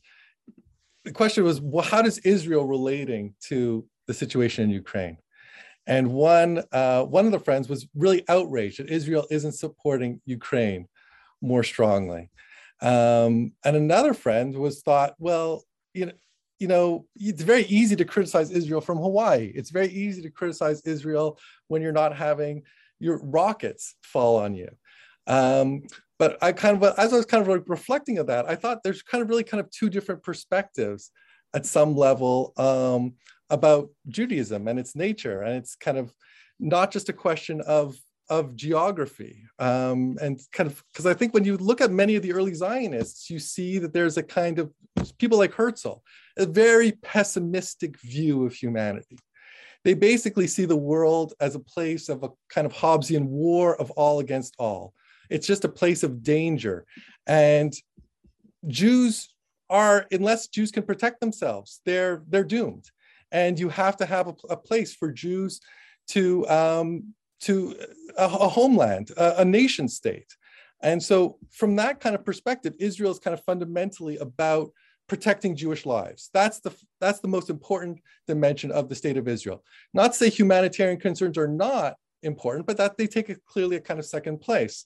the question was, well, how does Israel relating to the situation in Ukraine? And one, uh, one of the friends was really outraged that Israel isn't supporting Ukraine more strongly. Um, and another friend was thought, well, you know, you know, it's very easy to criticize Israel from Hawaii. It's very easy to criticize Israel when you're not having your rockets fall on you. Um, but I kind of, as I was kind of reflecting on that, I thought there's kind of really kind of two different perspectives at some level um, about Judaism and its nature. And it's kind of not just a question of of geography um, and kind of because I think when you look at many of the early Zionists, you see that there's a kind of people like Herzl, a very pessimistic view of humanity. They basically see the world as a place of a kind of Hobbesian war of all against all. It's just a place of danger. And Jews are, unless Jews can protect themselves, they're, they're doomed. And you have to have a, a place for Jews to um, to a, a homeland, a, a nation state. And so, from that kind of perspective, Israel is kind of fundamentally about protecting Jewish lives. That's the that's the most important dimension of the state of Israel. Not to say humanitarian concerns are not important, but that they take a, clearly a kind of second place.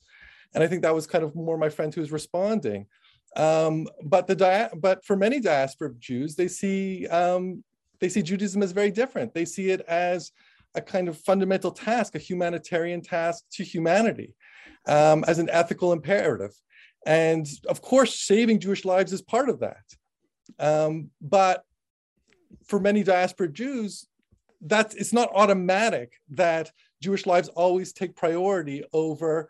And I think that was kind of more my friend who was responding. Um, but the dia- but for many diaspora Jews, they see um, they see Judaism as very different. They see it as a kind of fundamental task, a humanitarian task to humanity um, as an ethical imperative. And of course, saving Jewish lives is part of that. Um, but for many diaspora Jews, that it's not automatic that Jewish lives always take priority over,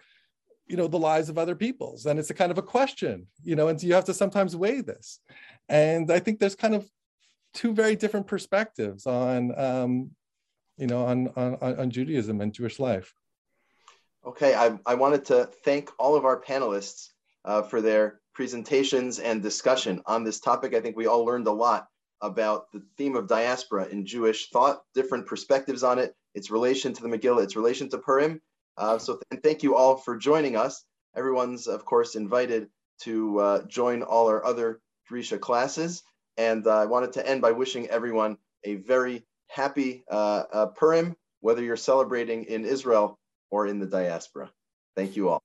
you know, the lives of other peoples. And it's a kind of a question, you know, and you have to sometimes weigh this. And I think there's kind of two very different perspectives on um, you know, on, on, on Judaism and Jewish life. Okay, I, I wanted to thank all of our panelists uh, for their presentations and discussion on this topic. I think we all learned a lot about the theme of diaspora in Jewish thought, different perspectives on it, its relation to the Megillah, its relation to Purim. Uh, so, and thank you all for joining us. Everyone's, of course, invited to uh, join all our other Drisha classes. And uh, I wanted to end by wishing everyone a very happy uh, uh, Purim, whether you're celebrating in Israel or in the diaspora. Thank you all.